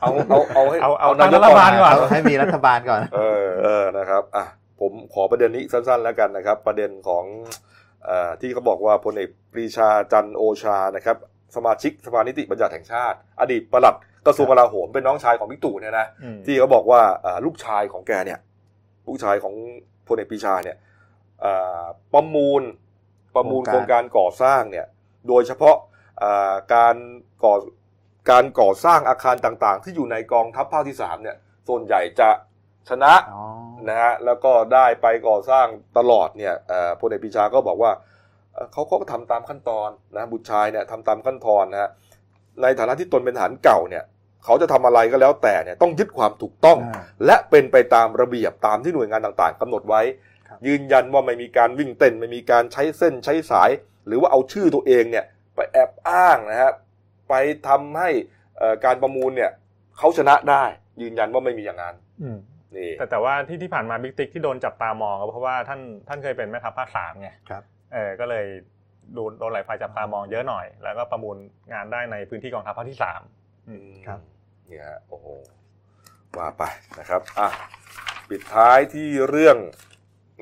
เอาเอาเอาให้เอาเอานายกตั้งรัฐบาลก่อนให้มีรัฐบาลก่อน เออเออนะครับอะ ผมขอประเด็นนี้สั้นๆแล้วกันนะครับ ประเด็นของเอ่อที่เขาบอกว่าพลเอกปรีชาจันทร์โอชานะครับ สมาชิกสภานิติบัญญัติแห่งชาติ อดีตปลัดกระทรวงกลาโหมเป็นน้องชายของบิ๊กตู่เนี่ยนะอืมที่เขาบอกว่าเอ่อลูกชายของแกเนี่ยลูกชายของพลเอกปรีชาเนี่ยเอ่อประมูลประมูลโคโครรงงกาการรก่อสร้างเนี่ยโดยเฉพาะเอ่อการก่อการก่อสร้างอาคารต่างๆ ที่อยู่ในกองทัพภาคที่สามเนี่ยส่วนใหญ่จะ ชนะอ๋อนะฮะแล้วก็ได้ไปก่อสร้างตลอดเนี่ยเอ่อพลเอกปรีชาก็บอกว่าเอ่อเขาก็ทำตามขั้นตอนนะบุตรชายเนี่ยทำตามขั้นตอนนะฮะในฐานะที่ตนเป็นทหารเก่าเนี่ยเขาจะทำอะไรก็แล้วแต่เนี่ยต้องยึดความถูกต้องอ่าและเป็นไปตามระเบียบตามที่หน่วยงานต่างๆกำหนดไว้ครับยืนยันว่าไม่มีการวิ่งเต้นไม่มีการใช้เส้นใช้สาย หรือว่าเอาชื่อตัวเองเนี่ยไปแอบอ้างนะฮะไปทำให้เอ่อการประมูลเนี่ยเขาชนะได้ ยืนยันว่าไม่มีอย่างนั้นอืม นี่แต่แต่ว่าที่ที่ผ่านมาบิ๊กติ๊กที่โดนจับตามองก็เพราะว่าท่านท่านเคยเป็นแม่ทัพภาคสามไงครับเออก็เลยดูโดนหลายฝ่ายจับตามองเยอะหน่อย แล้วก็ประมูลงานได้ในพื้นที่กองทัพภาคที่สามอืมครับเนี่ยฮะโอ้โหว่าไปนะครับอะปิดท้ายที่เรื่อง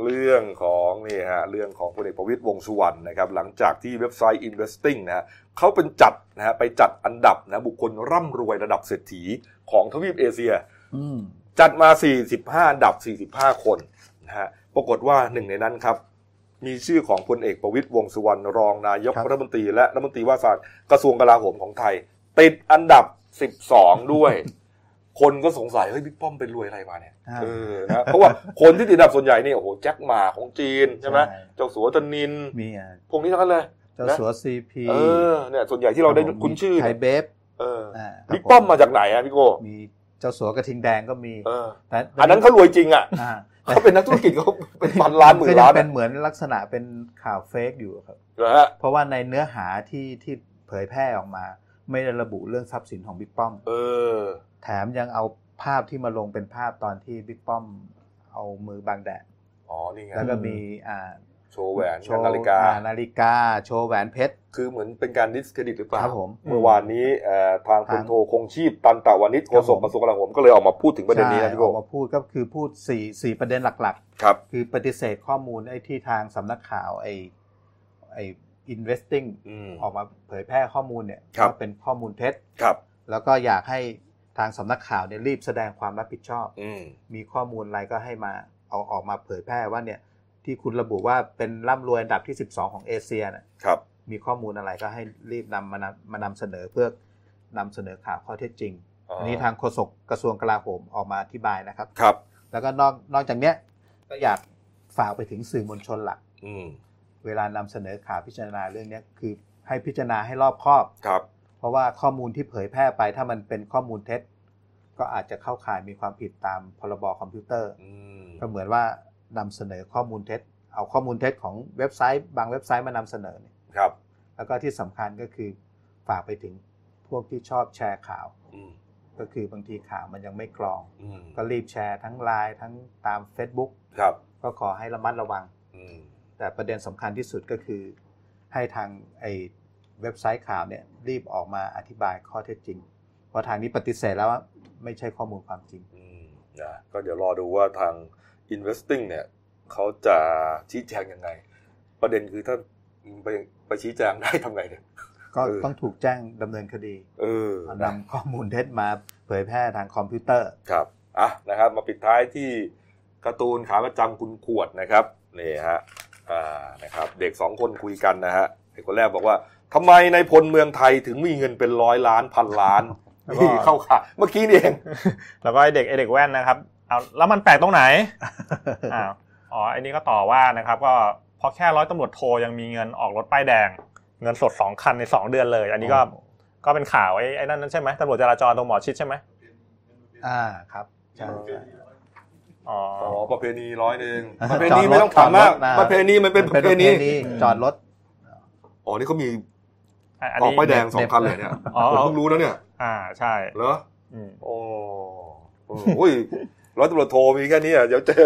เรื่องของนี่ฮะเรื่องของพลเอกประวิตยวงษ์สุวรรณนะครับหลังจากที่เว็บไซต์ Investing นะฮะเขาเป็นจัดนะฮะไปจัดอันดับนะบุคคลร่ำรวยระดับเศรษฐีของทวีปเอเชียอืม จัดมา 45อันดับ 45 คนนะฮะปรากฏว่าหนึ่งในนั้นครับ มีชื่อของพลเอกประวิตยวงษ์สุวรรณรองนายกครับรัฐมนตรีและรัฐมนตรีว่าการกระทรวงกลาโหมของไทย ติดอันดับ 12 ด้วย คนก็สงสัยเฮ้ยบิ๊กป้อมเป็นรวยอะไรมาเนี่ยอ่าเออนะเพราะว่าคนที่ติดอันดับส่วนใหญ่นี่โอ้โหแจ็คหมาของจีนใช่ไหมใช่เจ้าสัวตนินมีอะพวกนี้ทั้งนั้นเลยเจ้าสัวซีพีเออเนี่ยส่วนใหญ่ที่เราได้คุ้นชื่อไทเนี่ยยเบฟเอออ่าบิ๊กป้อมมาจากไหนอะพี่โก้มี เจ้าสัวกระทิงแดงก็มีเออแต่อันนั้นเขารวยจริงอะอ่าเขาเป็นนักธุรกิจเขาเป็นพันล้านหมื่ก็นยัล้างนเป็อะนเหมือนลักษณะเป็นข่าวเฟกอยู่ครับเหรอฮะเพราะว่าในเนื้อหาที่ที่เผยแพร่ออกมา ไม่ได้ระบุเรื่องทรัพย์สินของบิ๊กป้อม เออ แถมยังเอาภาพที่มาลงเป็นภาพตอนที่บิ๊กป้อมเอามือบังแดดอ๋อนี่ไงแล้วก็มีอ่า โชว์แหวนโชว์นาฬิกาอ่นาฬิกา โชว์แหวนเพชร คือเหมือนเป็นการดิสเครดิตหรือเปล่า ครับผม เมื่อวานนี้เอ่อทางพลทางโทคงชีพตันตะวานิชโฆษกครับผมกระทรวงกลาโหมก็เลยออกมาพูดถึงประเด็นนี้นะพี่อโก้อกมาพูดก็คือพูดสี่สี่ประเด็นหลักครับๆคือปฏิเสธข้อมูลไอ้ที่ทางสำนักข่าวไอ้ไอ้ investing อืมออกมาเผยแพร่ข้อมูลเนี่ยครับว่าเป็นข้อมูลเท็จครับ แล้วก็อยากให้ทางสำนักข่าวเนี่ยรีบแสดงความรับผิดชอบอืมมีข้อมูลอะไรก็ให้มาเอาออกมาเผยแพร่ว่าเนี่ย ที่คุณระบุว่าเป็นร่ำรวยอันดับที่ 12 ของเอเชียน่ะครับมีข้อมูลอะไรก็ให้รีบนำมานำมานำเสนอเพื่อนำเสนอข่าวข้อเท็จจริง อันนี้ทางโฆษกกระทรวงกลาโหมออกมาอธิบายนะครับครับ แล้วก็นอกนอกจากเนี้ยก็อยากฝากไปถึงสื่อมวลชนหลักอืมเวลานำเสนอข่าวพิจารณาเรื่องเนี้ยคือให้พิจารณาให้รอบคอบครับ เพราะว่าข้อมูลที่เผยแพร่ไปถ้ามันเป็นข้อมูลเท็จ ก็อาจจะเข้าข่ายมีความผิดตามพรบคอมพิวเตอร์อืมก็เหมือนว่า นำเสนอข้อมูลเท็จ เอาข้อมูลเท็จของเว็บไซต์ บางเว็บไซต์มานำเสนอเนี่ยครับ แล้วก็ที่สำคัญก็คือฝากไปถึงพวกที่ชอบแชร์ข่าวอืมก็คือบางทีข่าวมันยังไม่กรองอืมก็รีบแชร์ทั้งไลน์ทั้งตาม Facebook ครับ ก็ขอให้ระมัดระวังอืมแต่ประเด็นสำคัญที่สุดก็คือ ให้ทางไอเว็บไซต์ข่าวเนี่ยรีบออกมาอธิบายข้อเท็จจริง เพราะทางนี้ปฏิเสธแล้วว่าไม่ใช่ข้อมูลความจริงอืมนะก็เดี๋ยวรอดูว่าทาง investing เนี่ยเขาจะชี้แจงยังไง ประเด็นคือถ้าไปไปชี้แจงได้ทำไงเนี่ยก็เออต้องถูกแจ้งดำเนินคดีเออเอานำข้อมูลเท็จมาเผยแพร่ทางคอมพิวเตอร์ครับอะนะครับ มาปิดท้ายที่การ์ตูนขาประจำคุณขวดนะครับนี่ฮะอ่านะครับเด็กสองคนคุยกันนะฮะเด็กคนแรกบอกว่าทำไมในพลเมืองไทยถึงมีเงินเป็นร้อยล้านพันล้านแล้วก็นี่เข้าข่ายเมื่อกี้นี่เอง แล้วก็ไอเด็กไอเด็กแว่นนะครับ เอาแล้วมันแปลกตรงไหนอ้าวอ๋อไอ้นี่ก็ต่อว่านะครับก็พอแค่ร้อยตำรวจโทยังมีเงินออกรถป้ายแดง เงินสดสองคันในสองเดือนเลย อันนี้ก็ก็เป็นข่าวไอ้ไอ้นั่นนั่นใช่ไหมตำรวจจราจรตรงหมอชิดใช่ไหมอ่าครับใช่ใช่อ๋ออ๋อประเพณีร้อยหนึ่งอ่าประเพณีจอดรถไม่ต้องถามมากจอดรถนะประเพณีมันเป็นประเพณีจอดรถอ๋อนี่เขามีอันออกนี้ป้ายแดงสองคันเลยเนี่ยอ๋อผมเพิ่งรู้นะเนี่ย อ่าใช่เหรออืมโอ้โอ้อุ้ย ร้อยตำรวจโทมีแค่นี้อะเดี๋ยวเจอ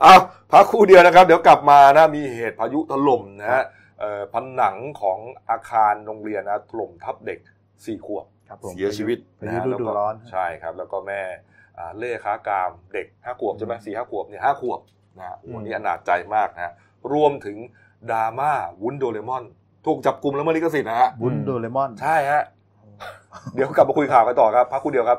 เอาพักครู่เดียวนะครับ เดี๋ยวกลับมานะมีเหตุพายุถล่มนะฮะเอ่อผนังของอาคารโรงเรียนนะถล่มทับเด็กสี่ขวบครับผมเสียชีวิตพานะยุฮะฤแล้วดูก็ร้อนใช่ครับ แล้วก็แม่อ่าเล่ค้ากามเด็กห้าขวบใช่ไหมสี่ห้าขวบเนี่ยห้าขวบนะฮะโอ้โหนี่อนาจใจมากนะฮะรวมถึงดราม่าวุ้นโดเรมอน ถูกจับกลุ่มแล้วเมื่อลิขสิทธิ์นะฮะบุญโดเรมอน ใช่ฮะ เดี๋ยวกลับมาคุยข่าวกันต่อครับพักครู่เดียวครับ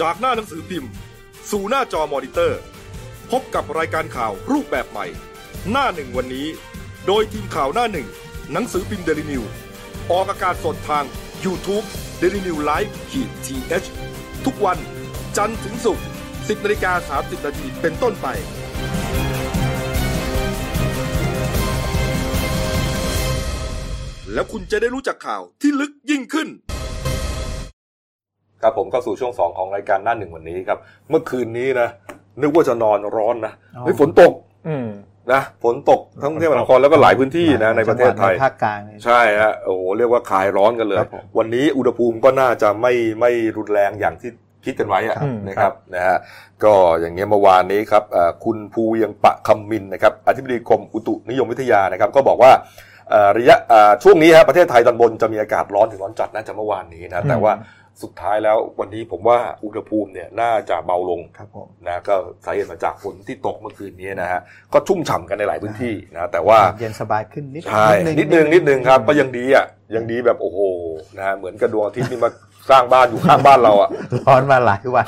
จากหน้าหนังสือพิมพ์ สู่หน้าจอมอนิเตอร์ พบกับรายการข่าวรูปแบบใหม่ หน้าหนึ่งวันนี้ โดยทีมข่าวหน้าหนึ่ง หนังสือพิมพ์เดลิวิวออกอากาศสดทาง YouTube d e l i n e w l i v e ขีดทีเทุกวันจันทร์ถึงศุกร์10นาฬิกา30นาทีเป็นต้นไป แล้วคุณจะได้รู้จักข่าวที่ลึกยิ่งขึ้น ครับผมเข้าสู่ช่วงสองของรายการหน้าหนึ่งวันนี้ครับ เมื่อคืนนี้นะนึกว่าจะนอนร้อนนะอ๋อเฮ้ยฝนตกอืมนะฝนตกทั้งกรุงเทพมหานครแล้วก็หลายพื้นที่นะในประเทศไทยจังหวัดในภาคกลางนี่ใช่ฮะโอ้โหเรียกว่าคลายร้อนกันเลยครับผมวันนี้อุณหภูมิก็น่าจะไม่ไม่รุนแรงอย่างที่คิดกันไว้อะครับนะครับนะฮะก็อย่างเงี้ยเมื่อวานนี้ครับเอ่อคุณภูเวียงปะคำมินนะครับอธิบดีกรมอุตุนิยมวิทยานะครับ ก็บอกว่าเอ่อระยะเอ่อช่วงนี้ฮะประเทศไทยตอนบนจะมีอากาศร้อนถึงร้อนจัดน่าจะเมื่อวานนี้นะแต่ว่า สุดท้ายแล้ววันนี้ผมว่าอุณหภูมิเนี่ยน่าจะเบาลงครับผมนะก็สาเหตุมาจากฝนที่ตกเมื่อคืนนี้นะฮะก็ชุ่มฉ่ำกันในหลายพื้นที่นะแต่ว่าเย็นสบายขึ้นนิดใช่นิดนึงนิดนึงครับก็ยังดีอะยังดีแบบโอ้โหนะฮะเหมือนกระดวงอาทิตย์นี่มาสร้างบ้านอยู่ข้างบ้านเราอะร้อนมาหลายวัน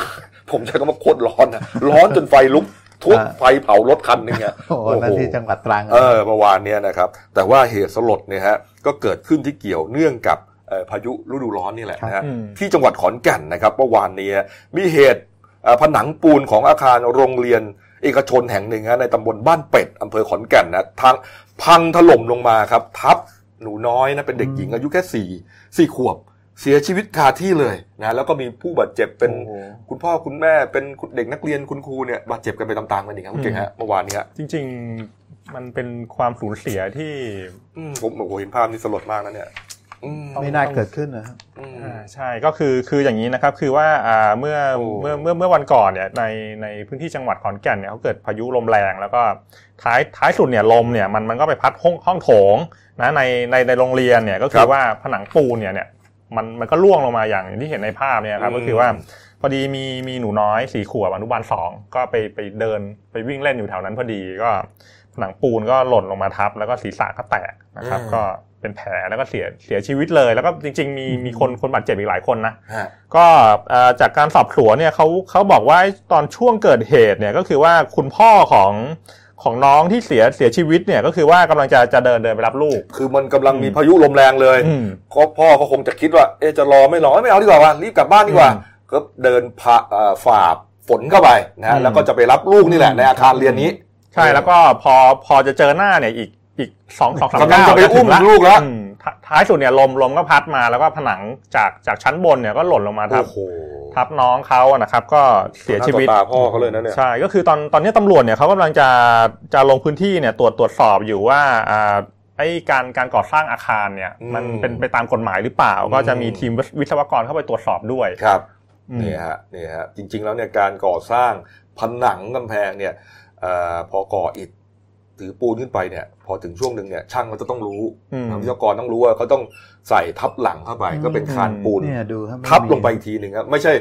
ผมใช้คำว่าโคตรร้อนนะร้อนจนไฟลุกทุบอ่าไฟเผารถคันหนึงอะโอ้โหนั่นที่จังหวัดตรังเออเมื่อวานเนี้ยนะครับ แต่ว่าเหตุสลดเนี่ยฮะก็เกิดขึ้นที่เกี่ยวเนื่องกับเอ่อ พายุฤดูร้อนนี่แหละนะฮะอืมที่จังหวัดขอนแก่นนะครับเมื่อวานนี้มีเหตุเอ่อผนังปูนของอาคารโรงเรียนเอกชนแห่งหนึ่งฮะในตำบลบ้านเป็ดอำเภอขอนแก่นนะทางพังถล่มลงมาครับ ทับหนูน้อยนะเป็นเด็กหญิงอายุแค่สี่สี่ขวบเสียชีวิตคาที่เลยนะแล้วก็มีผู้บาดเจ็บเป็นโอ้โหคุณพ่อคุณแม่เป็นเด็กนักเรียนคุณครูเนี่ยบาดเจ็บกันไปตามๆกันอีกครับคุณเก่งฮะเมื่อวานนี้ฮะจริง ๆ มันเป็นความสูญเสียที่อืมผมโอ้โหเห็นภาพนี้สลดมากนะเนี่ยอืม ไม่น่าเกิดขึ้นนะครับอืมอ่าใช่ก็คือคืออย่างนี้นะครับคือว่าอ่าเมื่อโอ้เมื่อเมื่อเมื่อวันก่อนเนี่ยในในพื้นที่จังหวัดขอนแก่นเนี่ยเขาเกิดพายุลมแรงแล้วก็ท้ายท้ายสุดเนี่ยลมเนี่ยมันมันก็ไปพัดห้องห้องโถงนะในในในโรงเรียนเนี่ยก็คือว่าผนังปูนเนี่ยเนี่ยมันมันก็ร่วงลงมาอย่างที่เห็นในภาพเนี่ยครับก็คือว่าพอดีมีมีหนูน้อยสี่ขวบอนุบาลสองก็ไปไปเดินไปวิ่งเล่นอยู่แถวนั้นพอดีก็ผนังปูนก็หล่นลงมาทับ แล้วก็ศีรษะก็แตกนะครับอืมก็ เป็นแผลแล้วก็เสียเสียชีวิตเลย แล้วก็จริง ๆ มีมีคนคนบาดเจ็บอีกหลายคนนะฮะก็เอ่อจากการสอบสวนเนี่ยเขาเขาบอกว่าตอนช่วงเกิดเหตุเนี่ยก็คือว่าคุณพ่อของของน้องที่เสียเสียชีวิตเนี่ยก็คือว่ากำลังจะจะเดินเดินไปรับลูก คือมันกำลังมีอืมพายุลมแรงเลยอืมก็พ่อก็คงจะคิดว่าเอะจะรอไม่รอไม่เอาดีกว่าว่ารีบกลับบ้านดีกว่าอืมก็เดินผ่าเอ่อฝ่าฝนเข้าไปนะฮะอืมแล้วก็จะไปรับลูกนี่แหละในอาคารเรียนนี้ ใช่แล้วก็พอพอจะเจอหน้าเนี่ยอีก อีกสองสองสามกำลังก้าวจะไปอุ้มถึงลูกแล้วอืมท้าท้ายสุดเนี่ยลมลมก็พัดมาแล้วก็ผนังจากจากชั้นบนเนี่ยก็หล่นลงมาทับโอ้โหทับน้องเขาอะนะครับ ก็เสียชีวิตหน้าต่อตาพ่อเขาเลยนะเนี่ยใช่ก็คือตอนตอนนี้ตำรวจเนี่ยเขากำลังจะจะลงพื้นที่เนี่ยตรวจตรวจสอบอยู่ว่าอ่าไอ้การการก่อสร้างอาคารเนี่ยอืมมันเป็นไปตามกฎหมายหรือเปล่าอืมก็จะมีทีมวิศวกรเข้าไปตรวจสอบด้วยครับอืมนี่ฮะนี่ฮะจริง ๆ แล้วเนี่ยการก่อสร้างผนังกำแพงเนี่ยเอ่อพอก่ออิฐ ถือปูนขึ้นไปเนี่ย พอถึงช่วงหนึ่งเนี่ยช่างก็จะต้องรู้อืมทางวิศวกรต้องรู้ว่าเขาต้องใส่ทับหลังเข้าไป ก็เป็นคานปูนเนี่ยดูครับม่ทับมีลงไปอีกทีหนึ่งครับไม่ใช่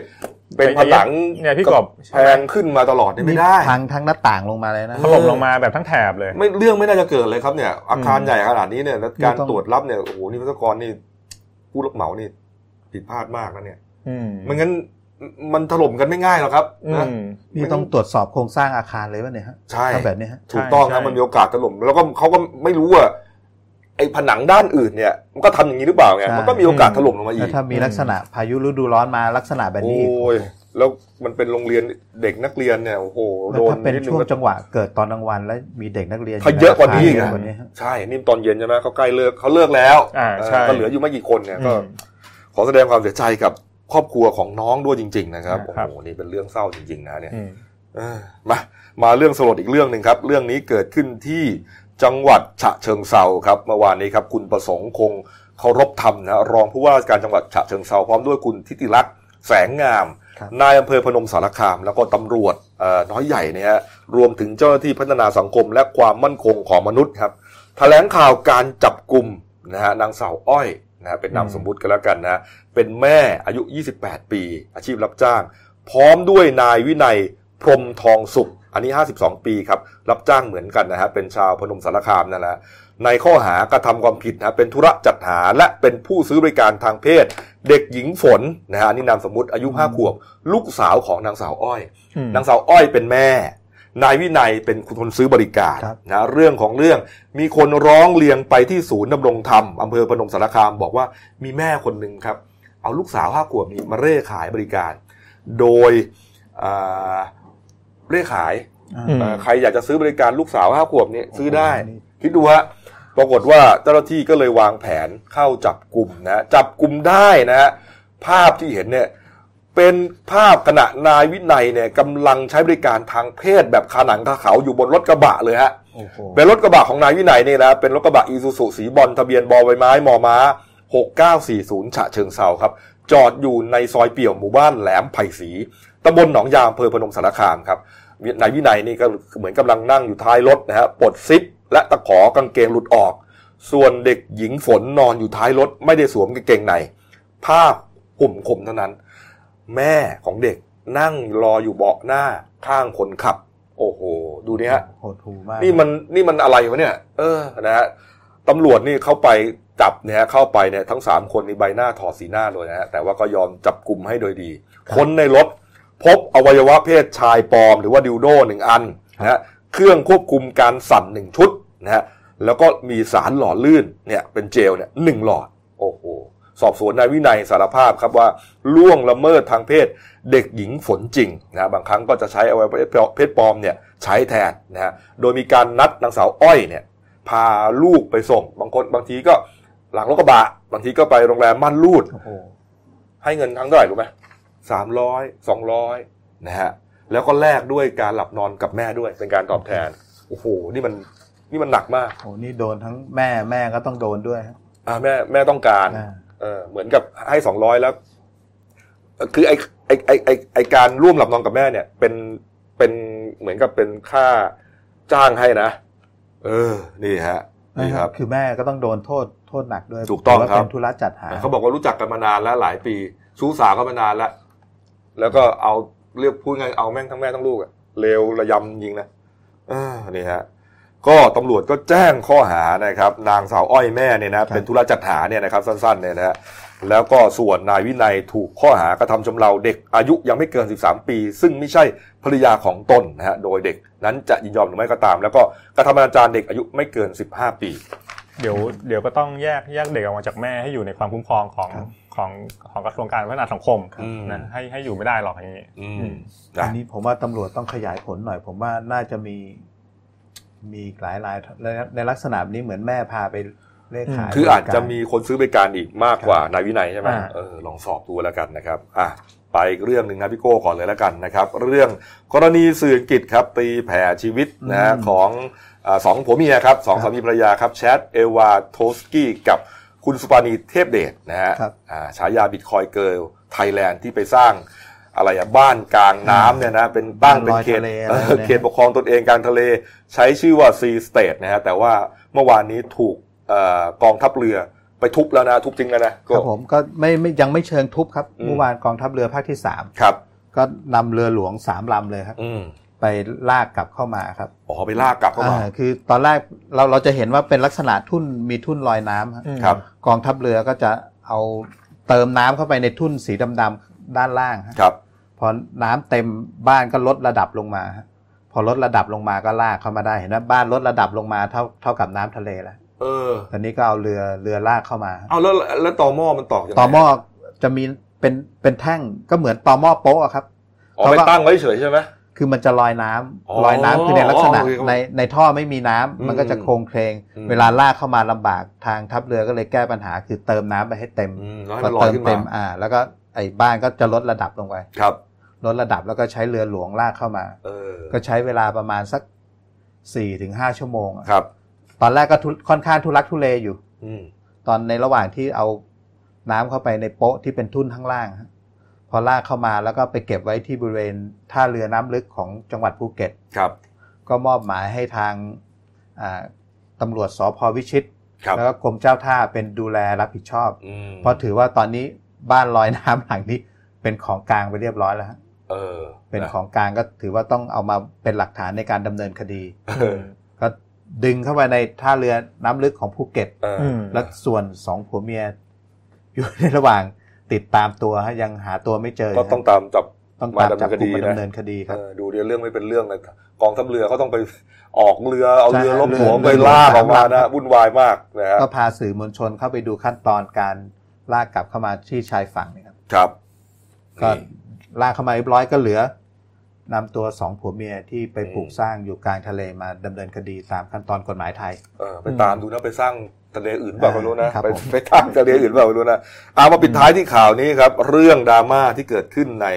เป็นผนังเนี่ยพี่กบแพงขึ้นมาตลอดเนี่ยไม่ได้ทางทางหน้าต่างลงมาเลยนะถล่มลงมาแบบทั้งแถบเลย ไม่เรื่องไม่น่าจะเกิดเลยครับเนี่ยอาคารอืมใหญ่ขนาดนี้เนี่ยแล้วการไม่ต้องตรวจรับเนี่ยโอ้โหนี่วิศวกรนี่ผู้รับเหมานี่ผิดพลาดมากนะเนี่ยอืมไม่งั้น มันถล่มกันไม่ง่ายหรอกครับอืนะมนี่ต้องตรวจสอบโครงสร้างอาคารเลยป่ะเนี่ยฮะใช่ถ้าแบบเนี้ยฮะถูกต้องใช่นะมันมีโอกาสถล่มแล้วก็เขาก็ไม่รู้ว่าไอ้ผนังด้านอื่นเนี่ยมันก็ทำอย่างนี้หรือเปล่าไงใช่มันก็มีโอกาสถล่มลงมาอีแล้วกถ้ามีลักษณะพายุฤดูร้อนมาลักษณะแบบนี้อีกโอ้ยแล้วมันเป็นโรงเรียนเด็กนักเรียนเนี่ยโอ้โหแล้โดวนถ้าเป็นนิดนึช่วงก็จังหวะเกิดตอนกลางวันแล้วมีเด็กนักเรียนเขาเยอะกว่านี้อีกเยอะอะกว่านี้ฮะใช่นี่ตอนเย็นใช่ไหมเขาใกล้เลิกเขาเลิกแล้วอ่าเออใช่ก็เหลืออยู่ไม่กี่คนเนี่ยก็อืมขอแสดงความเสียใจกับ ครอบครัวของน้องด้วยจริง ๆ นะครับอ่าโอ้ครับโหนี่เป็นเรื่องเศร้าจริง ๆ นะเนี่ยอืมเออมามาเรื่องสลดอีกเรื่องหนึ่งครับ เรื่องนี้เกิดขึ้นที่จังหวัดฉะเชิงเซาครับเมื่อวานนี้ครับ คุณประสงค์คงเคารพธรรมนะรองผู้ว่าราชการจังหวัดฉะเชิงเซาพร้อมด้วยคุณทิติลักษณ์แสงงามครับนายอำเภอพนมสารคาม แล้วก็ตำรวจเอ่อน้อยใหญ่เนี่ยฮะรวมถึงเจ้าหน้าที่พัฒนาสังคมและความมั่นคงของมนุษย์ครับแถลงข่าวการจับกลุ่มนะฮะนางสาวอ้อย นะฮะเป็นนามสมมุติกันแล้วกันนะเป็นแม่อายุ 28 ปี อาชีพรับจ้าง พร้อมด้วยนายวินัยพรหมทองสุข อันนี้ 52 ปีครับ รับจ้างเหมือนกันนะฮะเป็นชาวพนมสารคามนั่นแหละในข้อหากระทำความผิดนะเป็นธุระจัดหาและเป็นผู้ซื้อบริการทางเพศ เด็กหญิงฝนนะฮะอันนี่นามสมมุติอายุ5ขวบ ลูกสาวของนางสาวอ้อยอืมนางสาวอ้อยเป็นแม่ นายวินัยเป็นคนซื้อบริการครับนะเรื่องของเรื่องมีคนร้องเรียงไปที่ศูนย์ดำรงธรรมอำเภอพนมสารคาม บอกว่ามีแม่คนหนึ่งครับ เอาลูกสาวห้าขวบนี้มาเร่ขายบริการ โดยอ่าเร่ขายอ่าอืมเอ่อใครอยากจะซื้อบริการลูกสาวห้าขวบนี้ซื้อได้โอ้โหนี่คิดดูฮะปรากฏว่าเจ้าหน้าที่ก็เลยวางแผนเข้าจับกลุ่มนะจับกลุ่มได้นะฮะภาพที่เห็นเนี่ย เป็นภาพขณะนายวินัยเนี่ยกำลังใช้บริการทางเพศแบบขาหนังขาเขาอยู่บนรถกระบะเลยฮะโอ้โหเป็นรถกระบะของนายวินัยนี่นะเป็นรถกระบะอีซูซุสีบอลทะเบียนบอใบไม้มอม้า6940 ฉะเชิงเซาครับ จอดอยู่ในซอยเปี่ยวหมู่บ้านแหลมไผ่สีตำบลหนองยางอำเภอพนมสารคามครับนายวินัยนี่ก็เหมือนกำลังนั่งอยู่ท้ายรถนะฮะปลดซิปและตะขอกางเกงหลุดออก ส่วนเด็กหญิงฝนนอนอยู่ท้ายรถไม่ได้สวมกางเกงในภาพห่มข่มเท่านั้น แม่ของเด็กนั่งรออยู่เบาะหน้าข้างคนขับ โอ้โห ดูนี่ฮะโหดหูมากนี่มันนี่มันอะไรวะเนี่ย เออนะฮะตำรวจนี่เข้าไปจับเนี่ยฮะเข้าไปเนี่ยทั้งสามคนนี่ใบหน้าถอดสีหน้าเลยนะฮะแต่ว่าก็ยอมจับกลุ่มให้โดยดี คนในรถพบอวัยวะเพศชายปลอม หรือว่าดิวโดหนึ่งอันนะฮะเครื่องควบคุมการสั่นหนึ่งชุดนะฮะแล้วก็มีสารหล่อลื่นเนี่ยเป็นเจลเนี่ยหนึ่งหลอด โอ้โห สอบสวนนายวินัยสารภาพครับว่าล่วงละเมิดทางเพศเด็กหญิงฝนจริงนะฮะบางครั้งก็จะใช้อวัยวะเพศปลอมเนี่ยใช้แทนนะฮะโดยมีการนัดนางสาวอ้อยเนี่ยพาลูกไปส่ง บางคนบางทีก็หลังรถกระบะ บางทีก็ไปโรงแรมม่านรูดโอ้โหให้เงินครั้งเท่าไหร่รู้ไหมสามร้อยสองร้อยนะฮะแล้วก็แลกด้วยการหลับนอนกับแม่ด้วยเป็นการตอบแทนโอ้โหนี่มันนี่มันหนักมากโอ้โหนี่โดนทั้งแม่แม่ก็ต้องโดนด้วยฮะอ่าแม่แม่ต้องการอ่า เออเหมือนกับให้สองร้อยแล้วเอ่อคือไอไอไอไอไอการร่วมหลับนอนกับแม่เนี่ย เป็นเป็นเหมือนกับเป็นค่าจ้างให้นะ เออ นี่ฮะนี่ครับ คือแม่ก็ต้องโดนโทษโทษหนักด้วยถูกต้องถืว่าครับเป็นธุระจัดหาเขาบอกว่ารู้จักกันมานานแล้วหลายปี ชู้สาวกันมานานแล้วแล้วก็เอาเรียกพูดไงายๆเอาแม่งทั้งแม่ทั้งลูกอะเลวระยำจริงนะอ่านี่ฮะ ก็ตำรวจก็แจ้งข้อหานะครับนางสาวอ้อยแม่เนี่ยนะเป็นธุระจัดหาเนี่ยนะครับสั้นๆเนี่ยนะฮะแล้วก็ส่วนนายวินัยถูกข้อหากระทำชำเราเด็กอายุยังไม่เกิน 13 ปี ซึ่งไม่ใช่ภรรยาของตนนะฮะโดยเด็กนั้นจะยินยอมหรือไม่ก็ตาม แล้วก็กระทำอนาจารเด็กอายุไม่เกิน 15 ปี เดี๋ยวเดี๋ยวก็ต้องแยกแยกเด็กออกมาจากแม่ให้อยู่ในความคุ้มครองของครับของของกระทรวงการพัฒนาสังคมอืมนะให้ให้อยู่ไม่ได้หรอกอย่างนี้อือืมมนะอันนี้ผมว่าตำรวจต้องขยายผลหน่อย ผมว่าน่าจะมี มีหลายรายในลักษณะนี้เหมือนแม่พาไปเลขขายคืออาจจะบริกรมีคนซื้อบริการอีกมากกว่านายวินัยใช่ไหมอ่าเออลองสอบดูแล้วกันนะครับอะไปอีกเรื่องหนึ่งนะพี่โก้ก่อนเลยแล้วกันนะครับ เรื่องกรณีสื่ออังกฤษครับ ตีแผ่ชีวิตนะฮะอืมของอ่าสองผัวเมียครับสองครับสามีภรรยาครับแชดเอลวาร์ทอฟสกี้กับคุณสุปานีเทพเดชนะฮะครับอ่าฉายา Bitcoin Girl Thailand ที่ไปสร้าง อะไรอะบ้านกลางน้ำเนี่ยนะเป็นตั้งเป็นเขตบ้านลอยทะเลเออะไรอเนี่ยเขตปกครองตนเองกลางทะเล ใช้ชื่อว่า seastead นะฮะแต่ว่าเมื่อวานนี้ถูกเอ่อกองทัพเรือไปทุบแล้วนะทุบจริงแล้วนะครับผมก็ไม่ไม่ยังไม่เชิงทุบครับอืมเมื่อวานกองทัพเรือภาคที่สามครับ ก็นำเรือหลวงสามลำเลยครับอืมไปลากกลับเข้ามาครับอ๋อไปลากกลับเข้ามาอ่าคือตอนแรกเราเราจะเห็นว่าเป็นลักษณะทุ่นมีทุ่นลอยน้ำครับอืมครับ กองทัพเรือก็จะเอาเติมน้ำเข้าไปในทุ่นสีดำๆ ด้านล่างฮะครับ พอน้ำเต็มบ้านก็ลดระดับลงมาฮะพอลดระดับลงมาก็ลากเข้ามาได้เห็นไหมบ้านลดระดับลงมาเท่าเท่ากับน้ำทะเลแล้วเออตอนนี้ก็เอาเรือเรือลากเข้ามาเอาแล้วแล้วต่อหม้อมันตอกยังไงต่อหม้อจะมีเป็นเป็นแท่งก็เหมือนต่อหม้อโป๊ะอะครับอ๋อไปตั้งไว้เฉยใช่ไหมคือมันจะลอยน้ำอ๋อลอยน้ำคือในลักษณะโอเคครับในในท่อไม่มีน้ำอืมมันก็จะโครงเคลงอืมเวลาลากเข้ามาลำบากทางทัพเรือก็เลยแก้ปัญหา คือเติมน้ำไปให้เต็มอืมแล้วให้พอมันลอยเติมขึ้นเต็มามอ่า แล้วก็ไอ้บ้านก็จะลดระดับลงไปครับ ลดระดับแล้วก็ใช้เรือหลวงลากเข้ามา เออ ก็ใช้เวลาประมาณสักสี่ถึงห้าชั่วโมงอะครับ ตอนแรกก็ทุค่อนข้างทุลักทุเลอยู่ อืม ตอนในระหว่างที่เอาน้ำเข้าไปในโป๊ะที่เป็นทุ่นข้างล่างฮะพอลากเข้ามาแล้วก็ไปเก็บไว้ที่บริเวณท่าเรือน้ำลึกของจังหวัดภูเก็ต ครับ ก็มอบหมายให้ทางอ่าตำรวจสพวิชิต ครับ แล้วก็กรมเจ้าท่าเป็นดูแลรับผิดชอบ อืมเพราะถือว่าตอนนี้ บ้านลอยน้ำหลังนี้ เป็นของกลางไปเรียบร้อยแล้วฮะเออ เป็นของกลางก็ถือว่าต้องเอามาเป็นหลักฐานในการดำเนินคดีเออก็ดึงเข้าไปในท่าเรือน้ำลึกของภูเก็ตเอออืมและส่วนสองผัวเมีย อยู่ในระหว่างติดตามตัวฮะยังหาตัวไม่เจอก็ต้องตามจับต้องมาตามดำเนิจับนคกลุ่ดีมมานะดำเนินคดีครับเออดูเดี๋ยวเรื่องไม่เป็นเรื่องเลยกองทัพเรือเขาต้องไปออกเรือเอาใช่เรือลบเรือหัวไปเรือลากออกมาสามลำนะวุ่นวายมากนะฮะก็พาสื่อมวลชนเข้าไปดูขั้นตอนการ ลากกลับเข้ามาที่ชายฝั่งเนะครับ ครับ ก็นี่ลากเข้ามาเรียบร้อยก็เหลือนำตัวสองผัวเมียที่ไปปลูกสร้างอยู่กลางทะเลมาดำเนินคดีตามขั้นตอนกฎหมายไทยเออไปตามดูนะไปสร้างทะเลอื่นเปล่าไม่รู้นะครับไปผมไปสร้างทะเลอื่นเปล่าไม่รู้นะเอามาปิดท้ายที่ข่าวนี้ครับ เรื่องดราม่าที่เกิดขึ้นใน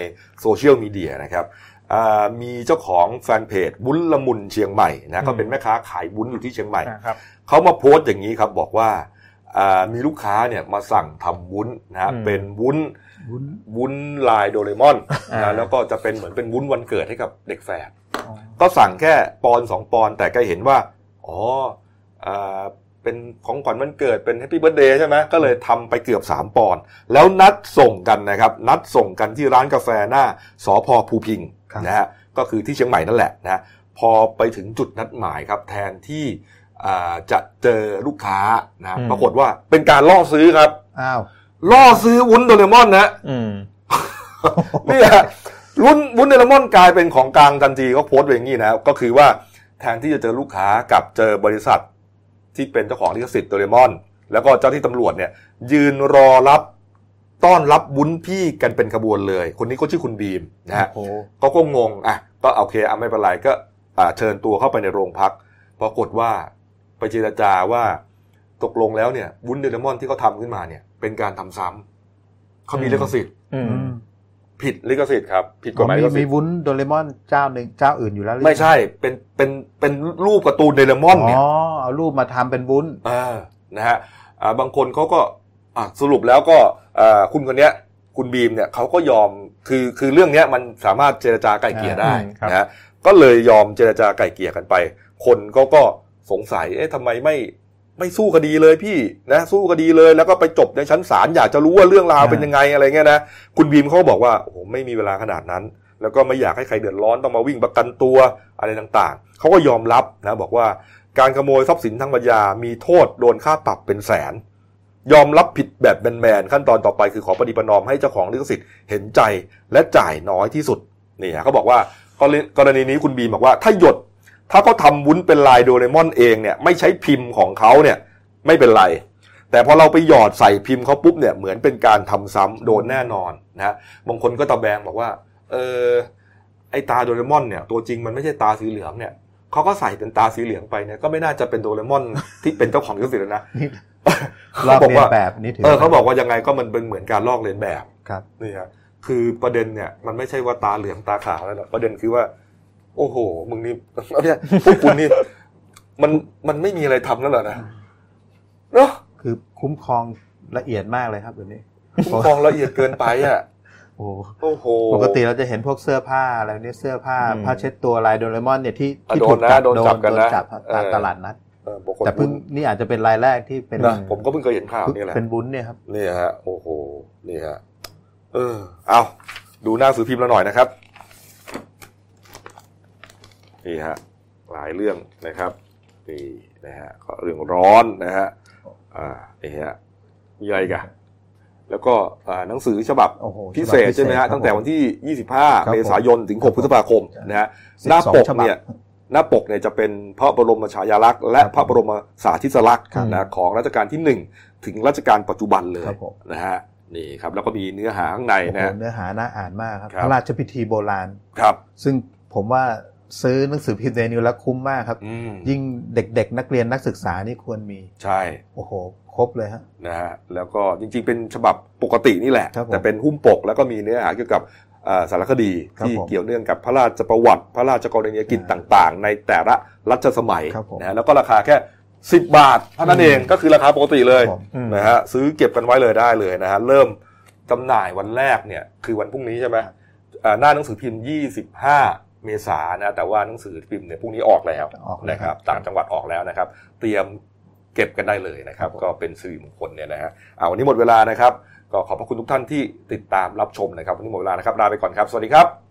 โซเชียลมีเดียนะครับอ่ามีเจ้าของแฟนเพจวุ้นละมุนเชียงใหม่นะก็เป็นแม่ค้าขายวุ้นอยู่ที่เชียงใหม่นะครับเขามาโพสต์อย่างนี้ครับบอกว่าอ่า มีลูกค้าเนี่ยมาสั่งทำวุ้นนะฮะอืมเป็นวุ้นวุ้นวุ้นลายโดเรมอนอ่านะแล้วก็จะเป็นเหมือนเป็นวุ้นวันเกิดให้กับเด็กแฝดก็สั่งแค่ปอนด์สองปอนด์แต่ก็เห็นว่าอ๋ออ่าเป็นของขวัญวันเกิดเป็น happy birthday ใช่ไหมก็เลยทำไปเกือบ 3 ปอนด์แล้วนัดส่งกันนะครับ นัดส่งกันที่ร้านกาแฟหน้าสภ.ภูพิงค์ครับนะฮะก็คือที่เชียงใหม่นั่นแหละนะพอไปถึงจุดนัดหมายครับแทนที่อ่า จะเจอลูกค้านะอืมปรากฏว่าเป็นการล่อซื้อครับอ้าวล่อซื้อวุ้นโดเรมอนนะอืมนี่ฮะวุ้นวุ้นโดเรมอนกลายเป็นของกลางทันทีก็โพสต์ไว้อย่างนี้นะครับก็คือว่าแทนที่จะเจอลูกค้ากับเจอบริษัทที่เป็นเจ้าของลิขสิทธิ์โดเรมอน แล้วก็เจ้าที่ตำรวจเนี่ย ยืนรอรับต้อนรับวุ้นพี่กันเป็นขบวนเลย คนนี้ก็ชื่อคุณบีมนะฮะโอ้โหก็ก็งงอะก็โอเคอะไม่เป็นไรก็อ่าเชิญตัวเข้าไปในโรงพักปรากฏว่า ไปเจรจาว่าตกลงแล้วเนี่ยวุ้นโดเรมอนที่เขาทำขึ้นมาเนี่ย เป็นการทำซ้ำเขามีลิขสิทธิ์อืมผิดลิขสิทธิ์ครับผิดกฎหมายมีลิขสิมีทธิ์วุ้นโดเรมอนเจ้าหนึ่งเจ้าอื่นอยู่แล้วหรือไม่ใช่ เป็นเป็นเป็นรูปการ์ตูนเดเรมอนเนี่ยอ๋อเอารูปมาทำเป็นวุ้นอ่านะฮะอ่าบางคนเขาก็อะสรุปแล้วก็อ่าคุณคนเนี้ย คุณบีมเนี่ยเขาก็ยอมคือคือเรื่องเนี้ยมันสามารถเจรจาไกล่เกลี่ยได้อืมครับนะฮะก็เลยยอมเจรจาไกล่เกลี่ยกันไป คนก็ก็ สงสัย เอ๊ะทำไมไม่ไม่สู้คดีเลยพี่นะ สู้คดีเลยแล้วก็ไปจบในชั้นศาลอยากจะรู้ว่าเรื่องราวอ่าเป็นยังไงอะไรเงี้ยนะคุณบีมเขาก็บอกว่าโอ้โหไม่มีเวลาขนาดนั้น แล้วก็ไม่อยากให้ใครเดือดร้อนต้องมาวิ่งประกันตัวอะไรต่างๆเขาก็ยอมรับนะบอกว่าการขโมยทรัพย์สินทางปัญญา มีโทษโดนค่าปรับเป็นแสน ยอมรับผิดแบบแมนๆขั้นตอนต่อไปคือขอปฏิประนอมให้เจ้าของลิขสิทธิ์เห็นใจและจ่ายน้อยที่สุดนี่ฮะเขาบอกว่ากรณีกรณีนี้คุณบีมบอกว่าถ้าหยด ถ้าเขาทำวุ้นเป็นลายโดเรมอนเองเนี่ยไม่ใช้พิมพ์ของเขาเนี่ยไม่เป็นไร แต่พอเราไปหยอดใส่พิมพ์เขาปุ๊บเนี่ยเหมือนเป็นการทำซ้ำโดนแน่นอนนะบางคนก็ตะแบงบอกว่าเออไอตาโดเรมอนเนี่ยตัวจริงมันไม่ใช่ตาสีเหลืองเนี่ยเขาก็ใส่เป็นตาสีเหลืองไปเนี่ยก็ไม่น่าจะเป็นโดเรมอนที่เป็นเจ้าของลิขสิทธิ์แล้วนะนี่รเขาอบบอกเรียนว่าแบบนี่ถือเออเขาบอกว่ายังไงก็มันเป็นเหมือนการลอกเลียนแบบครับนี่ฮะคือประเด็นเนี่ยมันไม่ใช่ว่าตาเหลืองตาขาวแล้วหรอกประเด็นคือว่า โอ้โห มึงนี่ไม่ใช่พวกคุณนี่ มันมันไม่มีอะไรทำแล้วเหรอนะเนาะคือคุ้มครองละเอียดมากเลยครับเดี๋ยวนี้ คุ้มครองละเอียดเกินไปอะโอ้โหโอ้โหปกติเราจะเห็นพวกเสื้อผ้าอะไรเนี่ยเสื้อผ้าอืมผ้าเช็ดตัวลายโดเรมอนเนี่ยที่อะที่โดถูนกนะจับโดนจับกันนะโดจับเออตามตลาดนัดเออบอกคนแต่เพิ่งนี่อาจจะเป็นรายแรกที่เป็นนะผมก็เพิ่งเคยเห็นข่าวนี่แหละเป็นบุ้นเนี่ยครับนี่ฮะโอ้โหนี่ฮะเออเอาดูหน้าสื่อพิมพ์เราหน่อยนะครับ นี่ฮะหลายเรื่องนะครับนี่นะฮะก็เรื่องร้อนนะฮะอ่านี่ฮะมีอะไรอีกันแล้วก็อ่าหนังสือฉบับโอ้โหพิเศษฉบับพิเศษใช่ไหมฮะครับตั้งแต่วันที่ผม25 เมษายนถึง 6 พฤษภาคมนะฮะหน้าปกเนี่ยหน้าปกเนี่ยจะเป็นพระบรมฉายาลักษณ์และครับพระบรมสาธิสลักษณ์ครับนะของรัชกาลที่หนึ่งถึงรัชกาลปัจจุบันเลยครับผมนะฮะนี่ครับแล้วก็มีเนื้อหาข้างในโอ้โหนะฮะเนื้อหาน่าอ่านมากครับครับพระราชพิธีโบราณครับ ซึ่งผมว่า ซื้อหนังสือพิมพ์เดนิวแล้วคุ้มมากครับอืมยิ่งเด็กๆ นักเรียนนักศึกษานี่ควรมี ใช่ โอ้โห ครบเลยฮะนะฮะแล้วก็จริงๆ เป็นฉบับปกตินี่แหละครับผมแต่เป็นหุ้มปกแล้วก็มีเนื้อหาเกี่ยวกับอ่าสารคดีครับที่ผมเกี่ยวเนื่องกับพระราชประวัติ พระราชกรณียกิจอ่าต่างๆ ในแต่ละรัชสมัยครับผมนะฮะแล้วก็ราคาแค่10บาทเท่านั้นเองก็คือราคาปกติเลยผมอืมนะฮะซื้อเก็บกันไว้เลยได้เลยนะฮะเริ่มจำหน่ายวันแรกเนี่ยคือวันพรุ่งนี้ใช่ไหมอ่าหน้าหนังสือพิมพ์ 25 เมษายนนะแต่ว่าหนังสือพิมพ์เนี่ยพรุ่งนี้ออกแล้วออกแล้วนะครับครับต่างจังหวัดออกแล้วนะครับ เตรียมเก็บกันได้เลยนะครับ ก็เป็นสิริมงคลเนี่ยนะฮะเอาวันนี้หมดเวลานะครับ ก็ขอบพระคุณทุกท่านที่ติดตามรับชมนะครับวันนี้หมดเวลานะครับลาไปก่อนครับ สวัสดีครับ